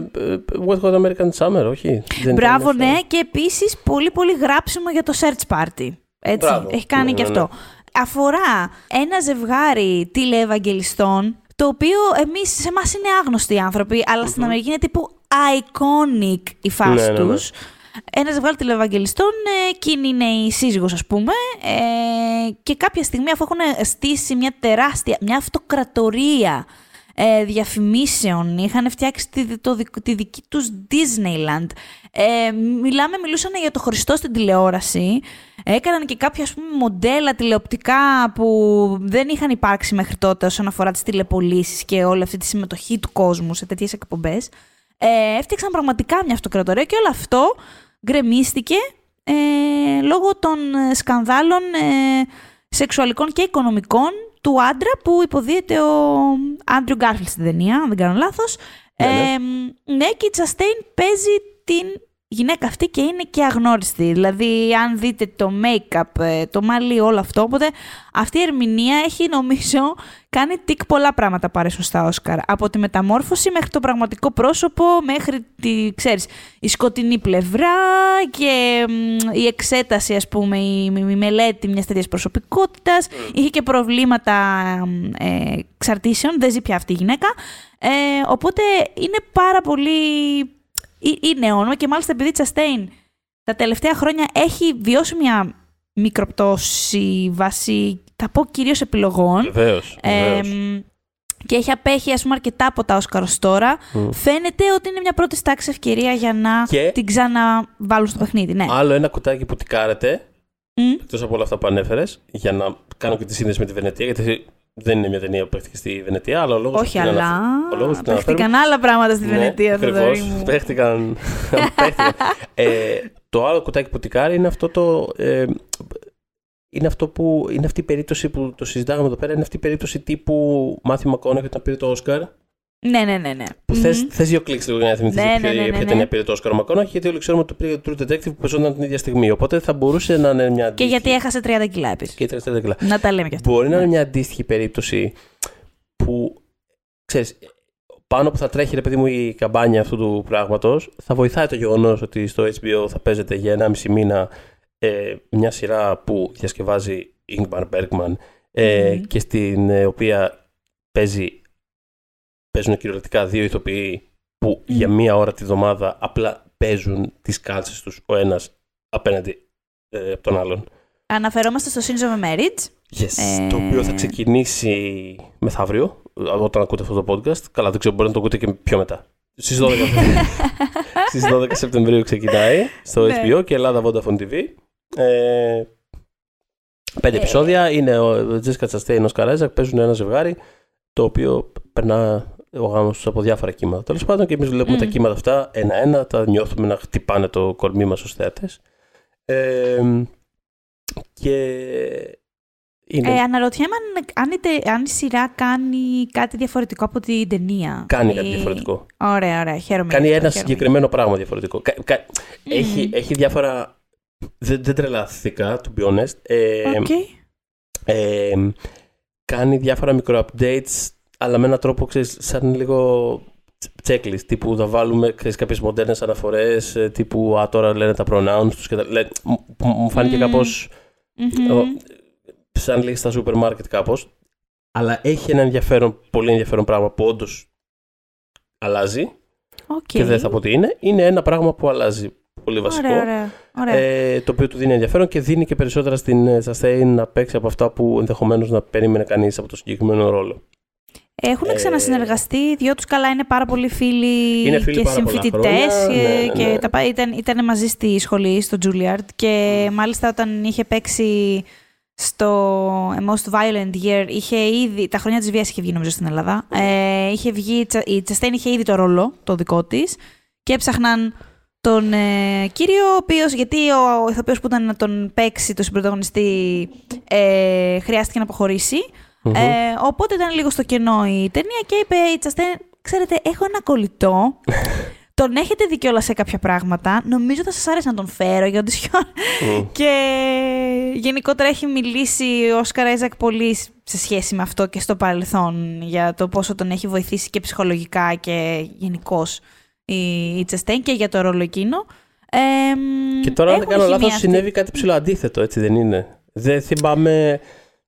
What Hot American Summer, όχι. Μπράβο, ναι. Και επίσης πολύ πολύ γράψιμο για το Search Party. Έτσι, έχει κάνει ναι, και ναι, αυτό. Ναι. Αφορά ένα ζευγάρι τηλεευαγγελιστών, το οποίο εμείς, σε εμάς είναι άγνωστοι άνθρωποι, αλλά στην Αμερική είναι τύπου iconic η φάση ναι, τους. Ένας ζευγάρι τηλεευαγγελιστών, ε, εκείνη είναι η σύζυγος ας πούμε, ε, και κάποια στιγμή αφού έχουν στήσει μια τεράστια, μια αυτοκρατορία ε, διαφημίσεων, είχαν φτιάξει τη, το, τη δική τους Disneyland. Ε, μιλάμε, μιλούσαν για το Χριστό στην τηλεόραση. Έκαναν και κάποια πούμε, μοντέλα τηλεοπτικά που δεν είχαν υπάρξει μέχρι τότε όσον αφορά τις τηλεπολίσεις και όλη αυτή τη συμμετοχή του κόσμου σε τέτοιες εκπομπές. Ε, έφτιαξαν πραγματικά μια αυτοκρατορία και όλο αυτό γκρεμίστηκε ε, λόγω των σκανδάλων ε, σεξουαλικών και οικονομικών του άντρα που υποδίεται ο Άντριου Γκάρφιλ στην ταινία, αν δεν κάνω λάθος. Ναι, ναι. ναι, και η Τσαστέιν παίζει την γυναίκα αυτή και είναι και αγνώριστη. Δηλαδή, αν δείτε το make-up, ε, το μαλλί, όλο αυτό. Οπότε, αυτή η ερμηνεία έχει, νομίζω, κάνει τικ πολλά πράγματα που αρέσουν στα Όσκαρ. Από τη μεταμόρφωση μέχρι το πραγματικό πρόσωπο, μέχρι τη, ξέρεις, η σκοτεινή πλευρά και η εξέταση, ας πούμε, η, η μελέτη μιας τέτοιας προσωπικότητας. Mm. Είχε και προβλήματα ε, εξαρτήσεων, δεν ζει πια αυτή η γυναίκα. Ε, οπότε είναι πάρα πολύ είναι όνομα και μάλιστα επειδή η Τσαστέιν τα τελευταία χρόνια έχει βιώσει μια μικροπτώση βάσει, θα πω κυρίως επιλογών. Βεβαίως, και έχει απέχει ας πούμε αρκετά από τα Όσκαρος τώρα. Φαίνεται ότι είναι μια πρώτη στάξη ευκαιρία για να την ξαναβάλουν στο παιχνίδι. Ναι. Άλλο ένα κουτάκι που τικάρετε, mm. εκτός από όλα αυτά που ανέφερες, για να κάνω και τη σύνδεση με τη Βενετία, γιατί δεν είναι μια ταινία που παίχτηκε στη Βενετία, αλλά ο λόγος Όχι, αλλά. Ο παίχτηκαν άλλα πράγματα στη ναι, Βενετία, Ακριβώς. Παίχτηκαν. ε, το άλλο κουτάκι που τικάρει είναι αυτό το. Ε, είναι, αυτό που, είναι αυτή η περίπτωση που το συζητάγαμε εδώ πέρα. Είναι αυτή η περίπτωση τύπου μάθημα και όταν πήρε το Όσκαρ. Ναι, ναι, ναι. ναι. Που mm-hmm. θες, θες δύο κλικς λίγο για να θυμηθείς ναι, ναι, ναι, ναι, ποια ταινία πήρε το Όσκαρ Μακόναχη, γιατί όλοι ξέρουμε ότι το πήρε το True Detective που παίζονταν την ίδια στιγμή. Οπότε θα μπορούσε να είναι μια αντίστοιχη... Και γιατί έχασε 30 κιλά επίσης. Και 30 κιλά. Να τα λέμε κι αυτά. Μπορεί να είναι μια αντίστοιχη περίπτωση που, ξέρεις, πάνω που θα τρέχει ρε παιδί μου η καμπάνια αυτού του πράγματος, θα βοηθάει το γεγονός ότι στο HBO θα παίζεται για 1,5 μήνα ε, μια σειρά που διασκευάζει Ingmar Bergman ε, mm-hmm. και στην ε, οποία παίζει παίζουν κυριολεκτικά δύο ηθοποιοί που για μία ώρα τη βδομάδα απλά παίζουν τις κάλτσες τους ο ένας απέναντι ε, από τον άλλον. Αναφερόμαστε στο Sins of a Marriage. Yes, ε... το οποίο θα ξεκινήσει μεθαύριο, όταν ακούτε αυτό το podcast. Καλά, δεν ξέρω, μπορεί να το ακούτε και πιο μετά. Στις 12, Στις 12 Σεπτεμβρίου ξεκινάει στο ναι. HBO και Ελλάδα Vodafone TV. Ε, πέντε ε... επεισόδια. Είναι ο Τζέσκα Τσαστέιν, ο Σκαράζακ, παίζουν ένα ζευγάρι το οποίο περνά ο γάμος τους από διάφορα κύματα. Τέλος πάντων και εμείς βλέπουμε τα κύματα αυτά ένα-ένα, τα νιώθουμε να χτυπάνε το κορμί μας ω θέατε. Ε, και. Είναι... Ε, αναρωτιέμαι αν, αν, η σειρά κάνει κάτι διαφορετικό από την ταινία. Κάνει κάτι διαφορετικό. Ωραία, ωραία. Χαίρομαι. Κάνει ένα συγκεκριμένο πράγμα διαφορετικό. έχει, έχει διάφορα. Δεν, δεν τρελαθήκα, to be honest. Ε, okay. ε, κάνει διάφορα μικρο-updates αλλά με έναν τρόπο, ξέρεις, σαν λίγο checklist, τύπου θα βάλουμε ξέρεις, κάποιες μοντέρνες αναφορές, ε, τύπου «Α, τώρα λένε τα pronouns τους» και τα... Λέ, μου φάνηκε mm. κάπως mm-hmm. σαν λέει στα σούπερ μάρκετ κάπως, αλλά έχει ένα ενδιαφέρον, πολύ ενδιαφέρον πράγμα που όντως αλλάζει okay. και δεν θα πω τι είναι. Είναι ένα πράγμα που αλλάζει πολύ βασικό. Ωραία, ωραία, Ε, το οποίο του δίνει ενδιαφέρον και δίνει και περισσότερα στην Sustain να παίξει από αυτά που ενδεχομένως να περίμενε κανείς από το συγκεκριμένο ρόλο. Έχουν ε, ξανασυνεργαστεί, οι δυο τους καλά είναι πάρα πολύ φίλοι είναι και συμφοιτητές ναι, ναι, και ναι. Τα, ήταν, ήταν μαζί στη σχολή, στο Juilliard και μάλιστα όταν είχε παίξει στο A Most Violent Year, είχε ήδη, τα χρόνια της βίας είχε βγει νομίζω στην Ελλάδα, ε, είχε βγει, η Τσαστέν είχε ήδη το ρόλο, το δικό της και έψαχναν τον ε, κύριο, ο οποίος, γιατί ο ηθοποιός που ήταν να τον παίξει, το συμπροταγωνιστή, ε, χρειάστηκε να αποχωρησει Ε, οπότε ήταν λίγο στο κενό η ταινία και είπε η Τσαστέν, ξέρετε, έχω ένα κολλητό. τον έχετε δει κιόλας σε κάποια πράγματα. Νομίζω θα σας άρεσε να τον φέρω για οντισιόν. Mm. και γενικότερα έχει μιλήσει ο Όσκαρ Άιζακ πολύ σε σχέση με αυτό και στο παρελθόν για το πόσο τον έχει βοηθήσει και ψυχολογικά και γενικώ η, η Τσεστέν και για το ρόλο εκείνο. Ε, και τώρα, αν δεν κάνω λάθος, συνέβη κάτι ψηλό αντίθετο, έτσι δεν είναι; Δεν θυμάμαι.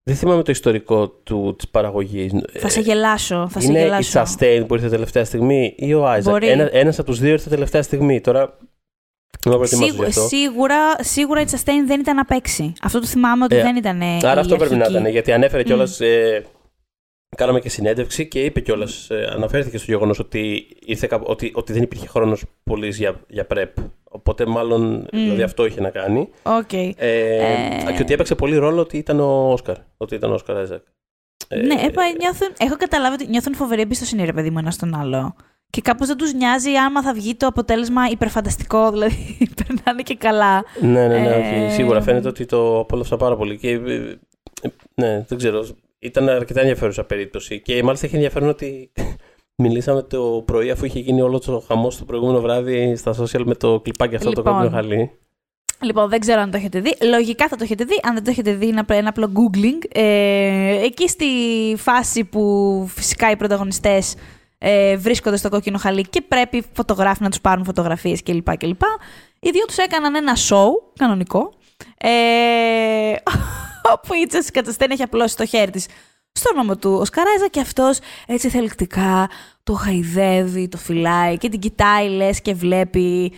Δεν θυμάμαι το ιστορικό του, της παραγωγής. Θα σε γελάσω, θα σε είναι γελάσω. η Sustain που ήρθε τελευταία στιγμή ή ο Άιζακ. Ένα, ένας από τους δύο ήρθε τελευταία στιγμή. Τώρα Σίγου, σίγουρα, σίγουρα η Sustain δεν ήταν να παίξει. Αυτό το θυμάμαι ότι ε, δεν ήταν. Άρα αυτό πρέπει να ήταν. Γιατί ανέφερε κιόλας. Mm. Ε, κάναμε και συνέντευξη και είπε κιόλας. Ε, αναφέρθηκε στο γεγονός ότι, ότι, ότι δεν υπήρχε χρόνος πολύ για, για prep. Οπότε μάλλον mm. δηλαδή αυτό είχε να κάνει. Okay. Ε, ε... Και ότι έπαιξε πολύ ρόλο ότι ήταν ο Όσκαρ. Ότι ήταν ο Όσκαρ Άιζακ. Ναι, ε, νιώθουν, έχω καταλάβει ότι νιώθουν φοβερή εμπιστοσύνη, ρε παιδί μου, ένα στον άλλο. Και κάπως δεν τους νοιάζει άμα θα βγει το αποτέλεσμα υπερφανταστικό, δηλαδή περνάνε και καλά. Ναι, ναι, ναι, ε... σίγουρα φαίνεται ότι το απόλαυσα πάρα πολύ. Και, ε, ναι, δεν ξέρω. Ήταν αρκετά ενδιαφέρουσα περίπτωση. Και μάλιστα έχει ενδιαφέρον ότι Μιλήσαμε το πρωί αφού είχε γίνει όλος το χαμός το προηγούμενο βράδυ στα social με το κλιπάκι αυτό λοιπόν, το κόκκινο χαλί. Λοιπόν, δεν ξέρω αν το έχετε δει. Λογικά θα το έχετε δει. Αν δεν το έχετε δει, είναι ένα απλό googling. Ε, εκεί στη φάση που φυσικά οι πρωταγωνιστές ε, βρίσκονται στο κόκκινο χαλί και πρέπει φωτογράφοι να τους πάρουν φωτογραφίες κλπ. κλπ. Οι δύο τους έκαναν ένα show κανονικό. Ε, όπου η Τζέσικα Τσαστέν έχει απλώσει το χέρι της στο όνομα του ο Σκαράζα και αυτός έτσι θελκτικά το χαϊδεύει, το φυλάει και την κοιτάει λες και βλέπει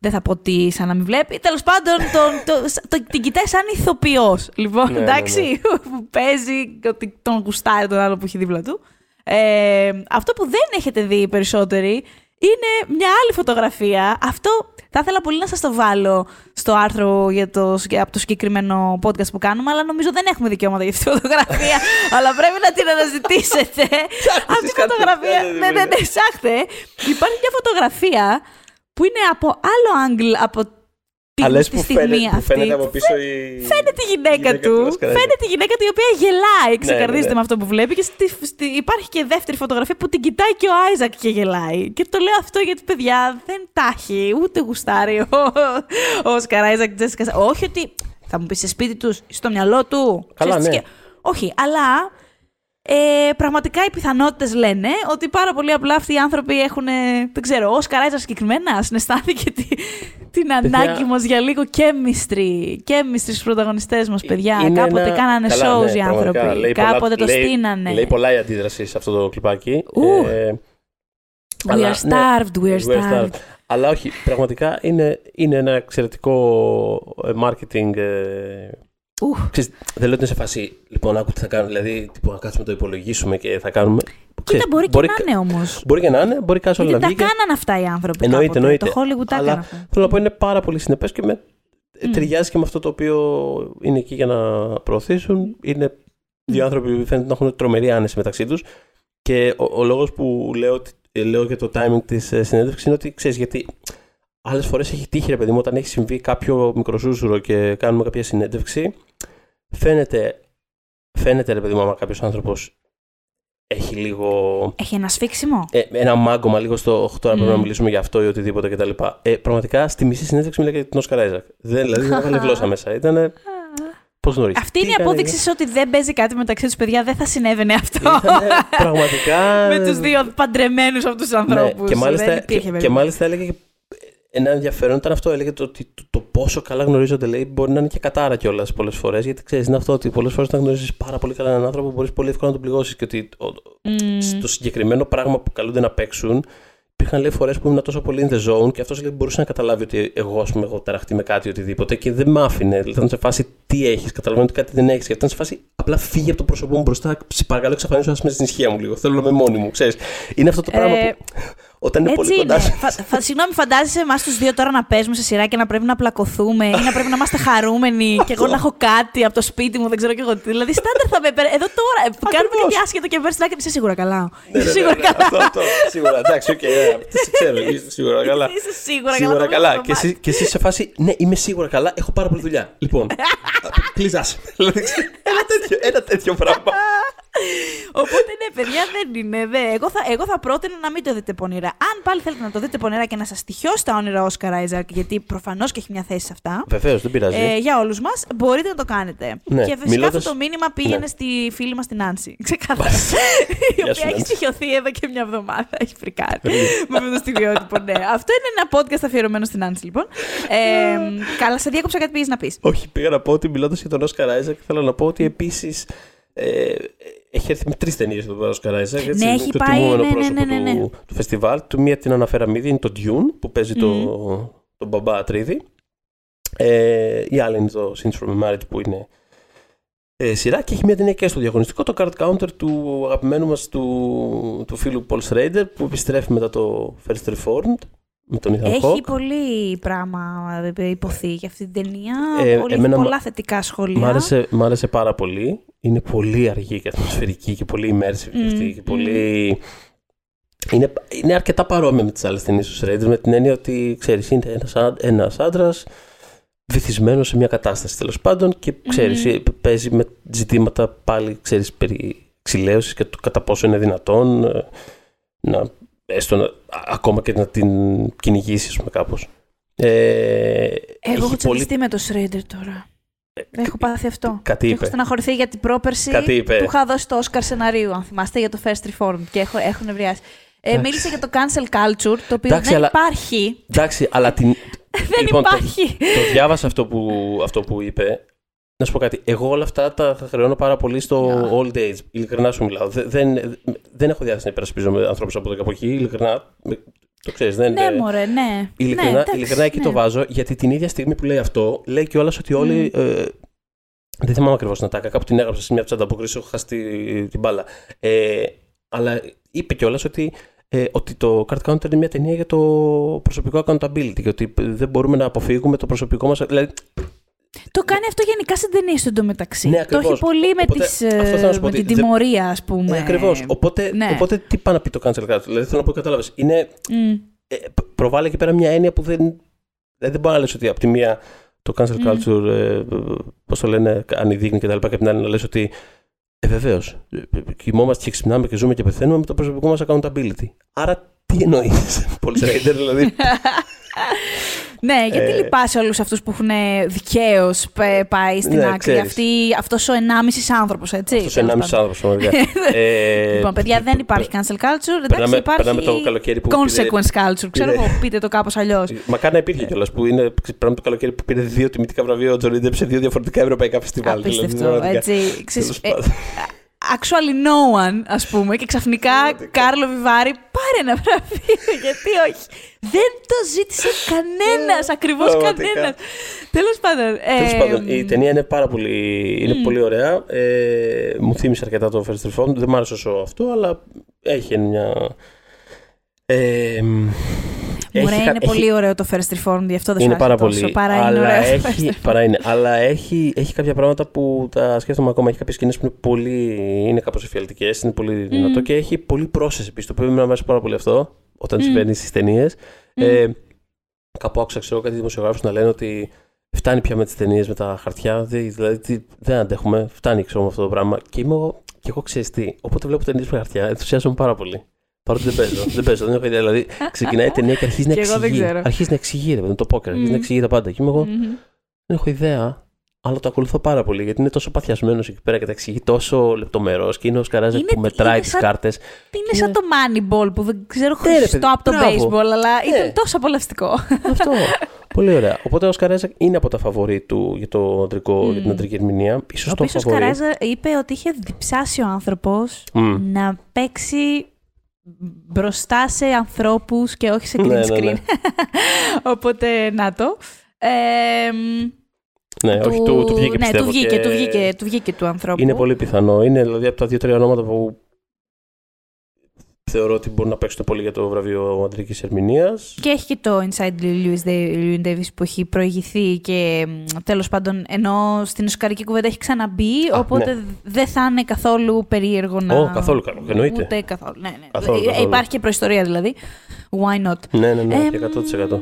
δεν θα πω τι, σαν να μην βλέπει. Τέλος πάντων, τον, το, το, την κοιτάει σαν ηθοποιός. Λοιπόν, ναι, ναι εντάξει, ναι, ναι. που παίζει ότι τον γουστάρει τον άλλο που έχει δίπλα του. Ε, αυτό που δεν έχετε δει οι περισσότεροι είναι μια άλλη φωτογραφία. Αυτό θα ήθελα πολύ να σας το βάλω στο άρθρο για το, από το συγκεκριμένο podcast που κάνουμε, αλλά νομίζω δεν έχουμε δικαιώματα για αυτή τη φωτογραφία. αλλά πρέπει να την αναζητήσετε. αυτή τη φωτογραφία. Ναι, ναι, ναι, ψάχτε. Υπάρχει μια φωτογραφία που είναι από άλλο angle από αλλά που, φαίνεται, που φαίνεται από πίσω η. Φαίνεται η γυναίκα, του. Φαίνεται η γυναίκα του η οποία γελάει. Ναι, Ξεκαρδίζεται ναι, ναι. με αυτό που βλέπει. Και στη, στη, υπάρχει και δεύτερη φωτογραφία που την κοιτάει και ο Άιζακ και γελάει. Και το λέω αυτό γιατί παιδιά δεν τα έχει. Ούτε γουστάρει ο, ο Όσκαρ Άιζακ Τζέσικα. Όχι ότι θα μου πεις σε σπίτι τους, στο μυαλό του. Καλά, ναι. Όχι, αλλά ε, πραγματικά οι πιθανότητες λένε ότι πάρα πολύ απλά αυτοί οι άνθρωποι έχουν. Δεν ξέρω, ο Σκαράιτσα συγκεκριμένα συναισθάνθηκε τη, την ανάγκη μας για λίγο chemistry. Chemistry στους πρωταγωνιστές μας, παιδιά. Είναι Κάποτε ένα... κάνανε Καλά, shows ναι, οι άνθρωποι. Λέει Κάποτε πολλά, το λέει, στείνανε. Λέει πολλά η αντίδραση σε αυτό το κλιπάκι. Ε, we αλλά, are ναι, starved, we are starved. Αλλά όχι, πραγματικά είναι, είναι ένα εξαιρετικό ε, marketing ε, Ξέρεις, δεν λέω ότι είναι σε φάση. Λοιπόν, άκου τι θα κάνουμε. Δηλαδή, τύπου, να κάτσουμε να το υπολογίσουμε και θα κάνουμε. Κοίτα, μπορεί, μπορεί και να είναι όμως. Μπορεί και να είναι, μπορεί κάτι άλλο να βγει. Τα κάναν αυτά οι άνθρωποι. Εννοείται, κάποτε. εννοείται. Το Hollywood τα έκαναν. Θέλω να πω είναι πάρα πολύ συνεπές και με mm. ταιριάζει και με αυτό το οποίο είναι εκεί για να προωθήσουν. Είναι δύο άνθρωποι που φαίνεται να έχουν τρομερή άνεση μεταξύ τους. Και ο, ο λόγος που λέω, λέω για το timing της ε, συνέντευξης είναι ότι ξέρεις γιατί. Άλλες φορές έχει τύχει, ρε παιδί μου, όταν έχει συμβεί κάποιο μικροσούσουρο και κάνουμε κάποια συνέντευξη φαίνεται, φαίνεται ρε παιδί μου, άμα κάποιος άνθρωπος έχει λίγο. Έχει ένα σφίξιμο; Ε, ένα μάγκωμα λίγο στο. Τώρα mm. πρέπει να μιλήσουμε για αυτό ή οτιδήποτε κτλ. Ε, πραγματικά στη μισή συνέντευξη μιλάει για την Όσκαρ Άιζακ. Δηλαδή δεν έβαλε γλώσσα μέσα. Ήταν. Πώς γνωρίζεις; Αυτή είναι η απόδειξη ότι δεν παίζει κάτι μεταξύ τους, παιδιά. Δεν θα συνέβαινε αυτό. πραγματικά. Με τους δύο παντρεμένους από τους ανθρώπους. Ναι, και, μάλιστα, και, και, μάλιστα έλεγε ένα ενδιαφέρον ήταν αυτό. Έλεγε το, το, το, πόσο καλά γνωρίζονται, λέει, μπορεί να είναι και κατάρα κιόλας πολλές φορές. Γιατί ξέρεις, είναι αυτό ότι πολλές φορές όταν γνωρίζεις πάρα πολύ καλά έναν άνθρωπο, μπορείς πολύ εύκολα να τον πληγώσεις. Και ότι mm. στο συγκεκριμένο πράγμα που καλούνται να παίξουν, υπήρχαν λέει φορές που ήμουν τόσο πολύ in the zone και αυτός μπορούσε να καταλάβει ότι εγώ, ας πούμε, έχω ταραχτεί με κάτι οτιδήποτε και δεν μ' άφηνε. Δηλαδή ήταν σε φάση τι έχεις, καταλαβαίνω ότι κάτι δεν έχεις. Και ήταν σε φάση απλά φύγει από το πρόσωπό μου μπροστά. Σε παρακαλώ, εξαφανίσω με στην ισχύα μου λίγο. Θέλω να είμαι μόνη μου, ξέρεις. Είναι αυτό το πράγμα ε, που όταν είναι Έτσι πολύ κοντά είναι. Φα, φα, συγγνώμη, φαντάζεσαι εμάς τους δύο τώρα να παίζουμε σε σειρά και να πρέπει να πλακωθούμε ή να πρέπει να είμαστε χαρούμενοι και εγώ να έχω κάτι από το σπίτι μου, δεν ξέρω και εγώ τι. Δηλαδή, στάντερ θα με Εδώ τώρα κάνουμε κάτι άσχετο και παίρνει και είσαι σίγουρα καλά. Ναι, είσαι σίγουρα καλά. Αυτό, αυτό. Σίγουρα, εντάξει, οκ. Ξέρω, είσαι σίγουρα καλά. Είσαι σίγουρα καλά. Και εσύ σε φάση, ναι, είμαι σίγουρα καλά, έχω πάρα πολλή δουλειά. Λοιπόν, κλείσε. Ένα τέτοιο πράγμα. Οπότε ναι, παιδιά, δεν είναι. Δε. Εγώ, θα, εγώ θα πρότεινα να μην το δείτε πονηρά. Αν πάλι θέλετε να το δείτε πονηρά και να σας τυχιώσει τα όνειρα Όσκαρ Άιζακ, γιατί προφανώς και έχει μια θέση σε αυτά. Βεβαίως, δεν πειράζει. Ε, για όλους μας, μπορείτε να το κάνετε. Ναι. Και φυσικά αυτό το μήνυμα πήγαινε ναι. στη φίλη μας την Άνση. Ξεκάθαρα. η οποία έχει στοιχειωθεί εδώ και μια εβδομάδα. Έχει φρικάρει. με αυτό το στιγμιότυπο, ναι. Αυτό είναι ένα podcast αφιερωμένο στην Άνση, λοιπόν. Ε, καλά, σε διάκοψα κάτι πήγε να πεις. Όχι, πήγα να πω ότι μιλώντας για τον Όσκαρ Άιζακ, θέλω να πω ότι επίσης. Ε, έχει έρθει με τρεις ταινίες εδώ πέρα ο Σκαράιζα. Ναι, έχει το πάει. Ναι, ναι, ναι, ναι, ναι. Του, του φεστιβάλ. Του μία την αναφέραμε ήδη, είναι το Dune που παίζει mm. το, το μπαμπά Ατρίδη. Ε, η άλλη είναι το Sins from a Marriage που είναι ε, σειρά και έχει μια ταινία και στο διαγωνιστικό το card counter του αγαπημένου μας του, του φίλου Paul Schrader που επιστρέφει μετά το First Reformed με τον Ethan Έχει πολύ πράγμα υποθεί για αυτή την ταινία. Ε, πολύ, εμένα, πολλά θετικά σχόλια. Μ' άρεσε, μ άρεσε πάρα πολύ. Είναι πολύ αργή και ατμοσφαιρική και πολύ immersive mm, αυτή. Και πολύ... Είναι, είναι αρκετά παρόμοια με τις άλλες ταινίες του Schrader με την έννοια ότι ξέρεις, είναι ένας άντρας βυθισμένος σε μια κατάσταση τέλος πάντων και ξέρεις, mm. παίζει με ζητήματα πάλι ξέρεις, περί ξυλαίωσης και το κατά πόσο είναι δυνατόν ε, να έστω ακόμα και να την κυνηγήσεις, ας πούμε, κάπως. Ε, Εγώ έχω τσακιστεί με το Σρέντερ τώρα. Ε, έχω πάθει αυτό. Κάτι είπε. Έχω στεναχωρηθεί γιατί πρόπερση του είχα δώσει το Όσκαρ σεναρίου, αν θυμάστε, για το First Reform και έχω, έχουν ευρεάσει. Ε, μίλησε για το cancel culture, το οποίο Εντάξει, δεν αλλά... υπάρχει. Εντάξει, αλλά την. δεν λοιπόν, υπάρχει. Το, το διάβασα αυτό που, αυτό που είπε. Να σου πω κάτι. Εγώ όλα αυτά τα χρεώνω πάρα πολύ στο yeah. old age. Ειλικρινά σου μιλάω. Δεν, δεν έχω διάθεση να υπερασπίζω με ανθρώπους από εδώ και από εκεί. Ειλικρινά. Το ξέρεις, δεν Ναι, μωρέ, ναι. Ειλικρινά, ναι, ειλικρινά εκεί ναι. το βάζω, γιατί την ίδια στιγμή που λέει αυτό, λέει κιόλας ότι όλοι. Mm. Ε, δεν θυμάμαι ακριβώς την ατάκα, κάπου την έγραψα σε μια από τι ανταποκρίσει, έχω χάσει την, την μπάλα. Ε, αλλά είπε κιόλας ότι ε, ότι το Card Counter είναι μια ταινία για το προσωπικό accountability και ότι δεν μπορούμε να αποφύγουμε το προσωπικό μας... Δηλαδή, το κάνει αυτό γενικά σε ταινίες του εντωμεταξύ. Ναι, το έχει πολύ με, τις, ε, με την τιμωρία, ας πούμε. Ε, Ακριβώς. Οπότε, ναι. οπότε τι πάει να πει το cancel culture; Δηλαδή θέλω να πω, κατάλαβες. Είναι. Mm. Ε, προβάλλει εκεί πέρα μια έννοια που δεν. Δηλαδή δεν μπορεί να λες ότι από τη μία το cancel mm. culture, ε, πώς το λένε, ανειδίκνει και τα λοιπά, και από την άλλη να λες ότι. Ε, βεβαίως. Κοιμόμαστε και ξυπνάμε και ζούμε και πεθαίνουμε με το προσωπικό μας accountability. Άρα τι εννοείς, Πολύ δηλαδή. Ναι, γιατί ε... λυπάσαι όλους αυτούς που έχουν δικαίως πάει στην ναι, άκρη. Αυτός ο 1,5 άνθρωπος, έτσι. Αυτός ο 1,5 άνθρωπος, ε, Λοιπόν, παιδιά, δεν υπάρχει cancel culture. Εντάξει, υπάρχει το καλοκαίρι που consequence culture. Ξέρω εγώ, πείτε το κάπως αλλιώς. Μακάρι να υπήρχε κιόλας που είναι πράγμα το καλοκαίρι που πήρε δύο τιμητικά βραβεία ο Τζον σε δύο διαφορετικά ευρωπαϊκά φεστιβάλ. Απίστευτο, έτσι actually no one, ας πούμε, και ξαφνικά Κάρλο Βιβάρη πάρε ένα βραβείο, γιατί όχι. Δεν το ζήτησε κανένας, ακριβώς κανένας. Τέλος πάντων. Τέλος πάντων, η ταινία είναι πάρα πολύ, είναι πολύ ωραία. Ε, μου θύμισε αρκετά το First Reformed, δεν μ' άρεσε όσο αυτό, αλλά έχει μια... Ε, Μωρέ, είναι έχει... πολύ ωραίο το First Reformed, γι' αυτό δεν είναι πάρα τόσο, πολύ. Παρά αλλά είναι ωραίο. Έχει, παρά είναι. Αλλά έχει, έχει κάποια πράγματα που τα σκέφτομαι ακόμα. Έχει κάποιες σκηνές που είναι πολύ. είναι κάπως εφιαλτικές, είναι πολύ δυνατό και έχει πολύ πρόσθεση επίση. Το οποίο μου αρέσει πάρα πολύ αυτό όταν mm. συμβαίνει στις ταινίες. Mm. Ε, κάπου άκουσα ξέρω κάτι δημοσιογράφους να λένε ότι φτάνει πια με τις ταινίες με τα χαρτιά. Δηλαδή δεν αντέχουμε. Φτάνει ξέρω με αυτό το πράγμα. Και είμαι εγώ, και εγώ ξέρεις τι. Όποτε βλέπω ταινίες με χαρτιά, ενθουσιάζομαι πάρα πολύ. Παρότι δεν παίζω. δεν παίζω, δεν έχω ιδέα. Δηλαδή, ξεκινάει η ταινία και αρχίζει να εξηγεί. Αρχίζει να εξηγεί, ρε, το πόκερ, αρχίζει να εξηγεί τα πάντα. Και είμαι εγώ, δεν έχω ιδέα, αλλά το ακολουθώ πάρα πολύ γιατί είναι τόσο παθιασμένος εκεί πέρα και τα εξηγεί τόσο λεπτομερό και είναι ο Σκαράζα που μετράει τις κάρτες. Είναι σαν το Moneyball που δεν ξέρω ναι, χριστό από το baseball, αλλά ναι. ήταν τόσο απολαυστικό. Αυτό. Πολύ ωραία. Οπότε ο Σκαράζα είναι από τα φαβορή του για, το αντρικό, για την αντρική ερμηνεία. Ίσως ο ο Σκαράζα είπε ότι είχε διψάσει ο άνθρωπος να παίξει μπροστά σε ανθρώπους και όχι σε green ναι, ναι, screen. Ναι, Οπότε, να το. ναι, του, όχι, του, του βγήκε ναι, πιστεύω. Του βγήκε, του, βγήκε, του βγήκε του ανθρώπου. Είναι πολύ πιθανό. Είναι δηλαδή από τα δύο-τρία ονόματα που θεωρώ ότι μπορούν να παίξουν πολύ για το βραβείο Αντρικής Ερμηνείας. Και έχει και το Inside Lewis Davis που έχει προηγηθεί και τέλος πάντων ενώ στην Οσκαρική κουβέντα έχει ξαναμπεί. Α, οπότε ναι. δεν θα είναι καθόλου περίεργο να. Oh, καθόλου καλό. Εννοείται. Ούτε καθόλου. Ναι, ναι. Καθόλου, καθόλου. Υπάρχει και προϊστορία δηλαδή. Why not; Ναι, ναι, ναι, ε, 100%.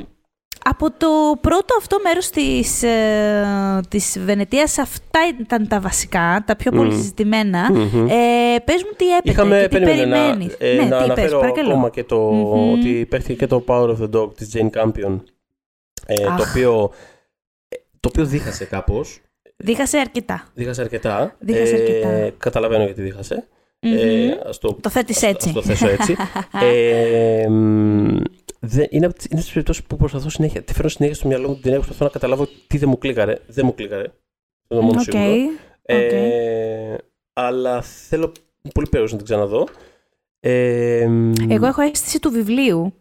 Από το πρώτο αυτό μέρος της, ε, της Βενετίας αυτά ήταν τα βασικά, τα πιο πολύ mm. συζητημένα. Mm-hmm. Ε, πες μου τι έπαιζε Είχαμε, και τι περιμένεις. Να, ε, ναι, να τι αναφέρω είπες, ακόμα και το mm-hmm. ότι υπέρχει και το Power of the Dog της Jane Campion, ε, το, οποίο, το οποίο δίχασε κάπως. Δίχασε αρκετά. Δίχασε αρκετά. Δίχασε αρκετά. Ε, καταλαβαίνω γιατί δίχασε. Mm-hmm. Ε, το, το θέτεις έτσι. Ας το θέσω έτσι. ε, δεν, είναι από τις περιπτώσεις που προσπαθώ συνέχεια. Τη φέρνω συνέχεια στο μυαλό μου, την έχω προσπαθώ να καταλάβω τι δεν μου κλίκαρε. Δεν μου κλίκαρε. Δεν είναι μόνο okay. σίγουρο. Ε, αλλά θέλω πολύ περίεργο να την ξαναδώ. Ε, Εγώ έχω αίσθηση του βιβλίου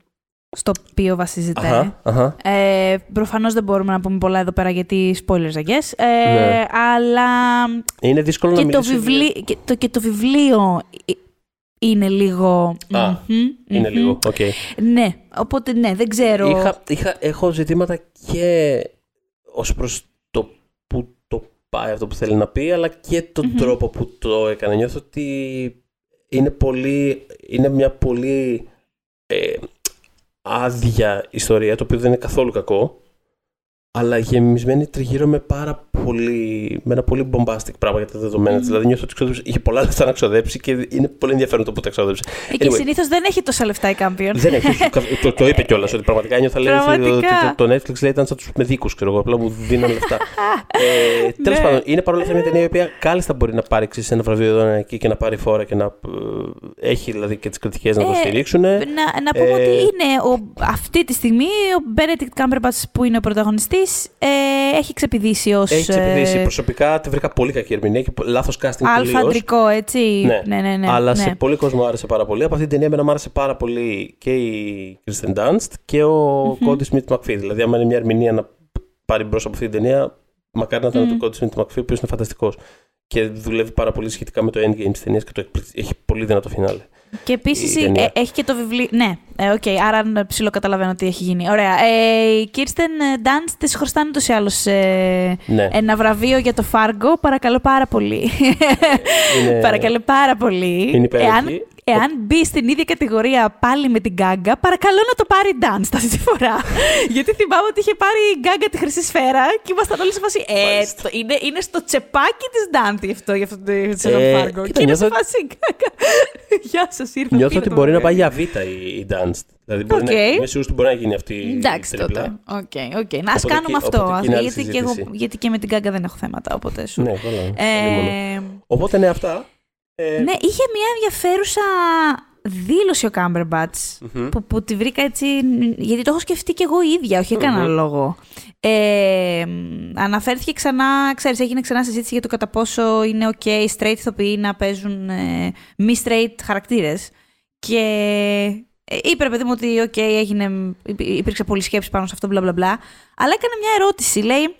στο οποίο βασίζεται. Αχα, αχα. Ε, Προφανώς δεν μπορούμε να πούμε πολλά εδώ πέρα γιατί spoilers, I guess. Ε, ναι. Αλλά. Είναι δύσκολο και να το βιβλίο, και, το, και το βιβλίο είναι λίγο. Α, ειναι λίγο, OK. Okay. Ναι, οπότε ναι, δεν ξέρω. Είχα, είχα, έχω ζητήματα και ως προς το που το πάει αυτό που θέλει να πει, αλλά και τον τρόπο που το έκανε. Νιώθω ότι είναι πολύ. Είναι μια πολύ ε, άδεια ιστορία, το οποίο δεν είναι καθόλου κακό αλλά γεμισμένη τριγύρω με πάρα πολύ, με ένα πολύ bombastic πράγμα για τα δεδομένα mm. Δηλαδή νιώθω ότι ξοδέψει, είχε πολλά λεφτά να ξοδέψει και είναι πολύ ενδιαφέρον το που τα ξοδέψει. Και anyway, συνήθως δεν έχει τόσα λεφτά η Campion. Δεν έχει. το, το είπε κιόλας ότι πραγματικά νιώθα λέει ότι το, το, Netflix λέει ήταν σαν τους μεδίκου, ξέρω εγώ. Απλά μου δίνουν λεφτά. ε, Τέλος ναι. πάντων, είναι παρόλα αυτά μια ταινία η οποία κάλλιστα μπορεί να πάρει σε ένα βραβείο εδώ εκεί και να πάρει φόρα και να ε, έχει δηλαδή και τις κριτικές να το ε, στηρίξουν. Να, να πούμε ότι ε, είναι ο, αυτή τη στιγμή ο Benedict Cumberbatch που είναι ο πρωταγωνιστής ε, έχει ξεπηδήσει ως. Έχει ξεπηδήσει. Ε... Προσωπικά τη βρήκα πολύ κακή ερμηνεία και λάθος casting Αλφα αντρικό, έτσι. Ναι. ναι, ναι, ναι Αλλά ναι. σε πολύ κόσμο άρεσε πάρα πολύ. Από αυτή την ταινία, μου άρεσε πάρα πολύ και η Kirsten Dunst και ο mm-hmm. Kodi Smit-McPhee. Δηλαδή, άμα είναι μια ερμηνεία να πάρει μπρος από αυτή την ταινία, μακάρι να ήταν mm. το Kodi Smit-McPhee, ο οποίος είναι φανταστικός. Και δουλεύει πάρα πολύ σχετικά με το endgame της ταινίας και το έχει πολύ δυνατό φινάλε. Και επίσης ε, έχει και το βιβλίο. Ναι, ε, OK, okay, άρα ψιλοκαταλαβαίνω τι έχει γίνει. Ωραία. Ε, η Κίρστεν Ντανστ τη χρωστάνε ούτως ή άλλως ε, ναι. ένα βραβείο για το Φάργκο. Παρακαλώ πάρα πολύ. Είναι... Παρακαλώ πάρα πολύ. Είναι Εάν Εάν μπει στην ίδια κατηγορία πάλι με την Γκάγκα, παρακαλώ να το πάρει Dance αυτή τη φορά. Γιατί θυμάμαι ότι είχε πάρει η Γκάγκα τη χρυσή σφαίρα και ήμασταν όλοι σε φάση. Ε, είναι, είναι στο τσεπάκι της Ντάντι αυτό για αυτό το σεζόν ε, Φάργκο. Και είναι σε φάση Γκάγκα. Γεια σας, ήρθα. Νιώθω ότι μπορεί να πάει για β' η Dance. Δηλαδή μπορεί okay. να, είμαι σίγουρος ότι μπορεί να γίνει αυτή η Εντάξει τότε. Okay, okay. Να ας κάνουμε αυτό. γιατί, και εγώ, γιατί και με την Γκάγκα δεν έχω θέματα. Οπότε σου. Ναι, ε, οπότε ναι, αυτά. Ε... Ναι, είχε μια ενδιαφέρουσα δήλωση ο Κάμπερμπατς mm-hmm. που, που τη βρήκα έτσι, γιατί το έχω σκεφτεί και εγώ ίδια, όχι mm-hmm. λόγο. Ε, αναφέρθηκε ξανά, ξέρεις, έγινε ξανά συζήτηση για το κατά πόσο είναι ok straight ηθοποιοί να παίζουν ε, μη straight χαρακτήρες. Και ε, είπε, παιδί μου, ότι ok, έγινε, υπήρξε πολλή σκέψη πάνω σε αυτό, μπλα μπλα μπλα. Αλλά έκανε μια ερώτηση, λέει,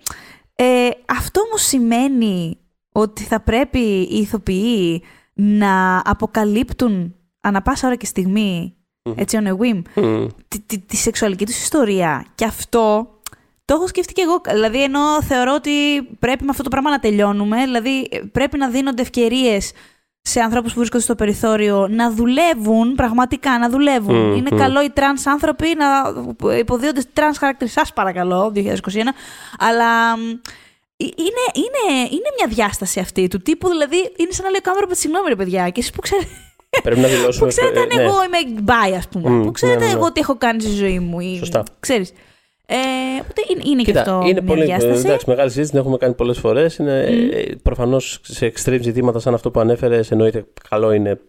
ε, αυτό όμως σημαίνει ότι θα πρέπει οι ηθοποιοί να αποκαλύπτουν ανά πάσα ώρα και στιγμή, έτσι on a whim, τη, τη, τη, σεξουαλική τους ιστορία. Και αυτό το έχω σκεφτεί και εγώ. Δηλαδή, ενώ θεωρώ ότι πρέπει με αυτό το πράγμα να τελειώνουμε, δηλαδή πρέπει να δίνονται ευκαιρίες σε ανθρώπους που βρίσκονται στο περιθώριο να δουλεύουν, πραγματικά να δουλεύουν. Είναι καλό οι τρανς άνθρωποι να υποδύονται τρανς χαρακτήρες. Σας παρακαλώ, 2021. Αλλά είναι, είναι, είναι μια διάσταση αυτή του τύπου, δηλαδή είναι σαν να λέω κάμερα, συγγνώμη ρε παιδιά, και εσείς που ξέρετε. Πρέπει να δηλώσουμε. που ξέρετε αν ναι. εγώ είμαι bi, ας πούμε. Mm, που ξέρετε ναι, ναι, εγώ τι έχω κάνει στη ζωή μου. Ή... Σωστά. Ξέρεις. Ε, οπότε είναι, είναι Κοίτα, και αυτό είναι μια πολύ, διάσταση. Εντάξει, μεγάλη συζήτηση την έχουμε κάνει πολλές φορές. Mm. Ε, Προφανώς σε extreme ζητήματα σαν αυτό που ανέφερες, εννοείται καλό είναι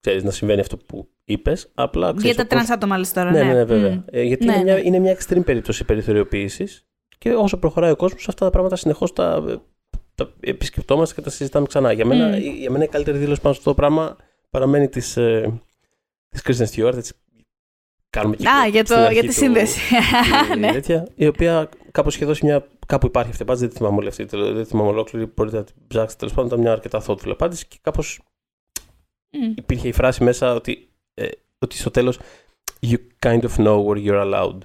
ξέρεις, να συμβαίνει αυτό που είπες. Απλά. Για τα τρανς άτομα, λες τώρα. Ναι, ναι, ναι βέβαια. Mm. Ε, γιατί είναι, μια, είναι μια extreme περίπτωση περιθωριοποίησης. Και όσο προχωράει ο κόσμος, αυτά τα πράγματα συνεχώς τα, τα επισκεπτόμαστε και τα συζητάμε ξανά. Για μένα, mm. για μένα η καλύτερη δήλωση πάνω σε αυτό το πράγμα παραμένει τη ε, της Kristen Stewart. Έτσι, κάνουμε και Α, για, το, για τη σύνδεση. ναι. τέτοια, η οποία κάπως είχε δώσει μια. Κάπου υπάρχει αυτή η απάντηση, δεν θυμάμαι όλη αυτή. Δεν θυμάμαι ολόκληρη. Μπορείτε να την ψάξετε. Τέλος πάντων, ήταν μια αρκετά thoughtful απάντηση και κάπως mm. υπήρχε η φράση μέσα ότι ε, ότι στο τέλος you kind of know where you're allowed.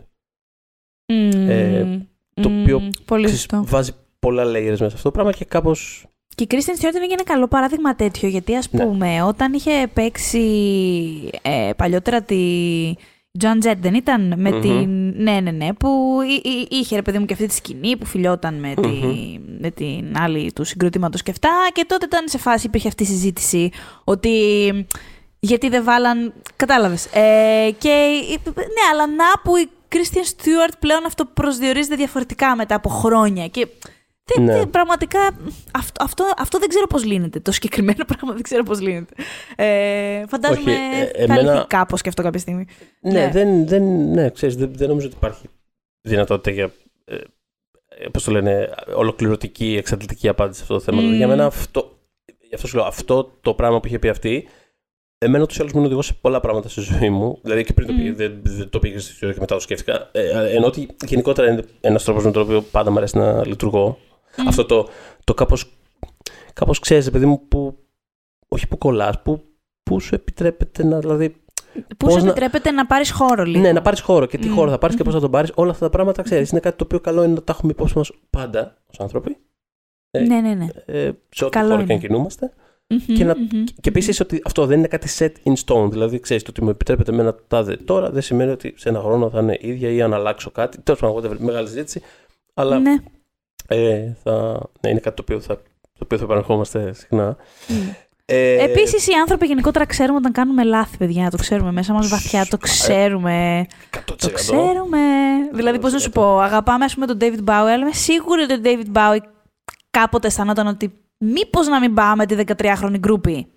Mm. Το οποίο πολύ βάζει πολλά layers μέσα σε αυτό το πράγμα και κάπως και η Κρίστεν Στιούαρτ είναι ένα καλό παράδειγμα τέτοιο, γιατί ας ναι. πούμε όταν είχε παίξει ε, παλιότερα τη Τζόαν Τζετ δεν ήταν με την... Ναι, ναι, ναι, που είχε ρε παιδί μου και αυτή τη σκηνή που φιλιόταν με, τη... με την άλλη του συγκροτήματος και αυτά και τότε ήταν σε φάση, υπήρχε αυτή η συζήτηση ότι γιατί δεν βάλαν... Κατάλαβες. Ε, και ναι, αλλά να που η Κρίστιαν Στιούαρτ πλέον αυτό προσδιορίζεται διαφορετικά μετά από χρόνια και δεν, ναι. πραγματικά αυτό, αυτό, αυτό δεν ξέρω πώς λύνεται. Το συγκεκριμένο πράγμα δεν ξέρω πώς λύνεται. Ε, φαντάζομαι Όχι, ε, θα εμένα... λυθεί κάπως και αυτό κάποια στιγμή. Ναι, ναι. Δεν, δεν, ναι ξέρεις, δεν, δεν νομίζω ότι υπάρχει δυνατότητα για. Ε, πώς το λένε, ολοκληρωτική, εξαντλητική απάντηση σε αυτό το θέμα. Mm. Για μένα αυτό, αυτό σου λέω, αυτό το πράγμα που είχε πει αυτή, εμένα του άλλου μου οδηγός σε πολλά πράγματα στη ζωή μου. Δηλαδή και πριν το πήγα, δεν, δεν το πήγα στη ζωή και μετά το σκέφτηκα. Ε, ενώ ότι γενικότερα είναι ένας τρόπος με τον οποίο πάντα μου αρέσει να λειτουργώ. Αυτό το, το κάπως, κάπως ξέρεις, παιδί μου, που, όχι που κολλάς, που, που σου επιτρέπεται να, δηλαδή, Πού σου επιτρέπεται να πάρεις χώρο λίγο. Ναι, να πάρεις χώρο και τι χώρο θα πάρεις και πώς θα τον πάρεις. Όλα αυτά τα πράγματα ξέρεις. Είναι κάτι το οποίο καλό είναι να τα έχουμε υπόψη μας πάντα ως άνθρωποι. Ε, ναι, ναι, ναι. Ε, σε ό,τι χώρο και αν κινούμαστε. Και, να, και επίσης ότι αυτό δεν είναι κάτι set in stone. Δηλαδή, ξέρεις, το ότι μου επιτρέπεται με ένα τάδε τώρα δεν σημαίνει ότι σε ένα χρόνο θα είναι ίδια ή αν αλλάξω κάτι. Τέλος πάντων, μεγάλη συζήτηση. Αλλά ναι ε, θα, ναι, είναι κάτι το οποίο θα, το οποίο θα επαναρχόμαστε συχνά. Mm. Ε, Επίσης, οι άνθρωποι γενικότερα ξέρουμε όταν κάνουμε λάθη, παιδιά. Το ξέρουμε μέσα μας βαθιά, το ξέρουμε. 100%. Το ξέρουμε. Δηλαδή, πώς να σου πω, αγαπάμε ας πούμε, τον David Bowie, αλλά είμαι σίγουρη ότι ο David Bowie κάποτε αισθανόταν ότι μήπως να μην πάμε τη 13χρονη γκρούπη.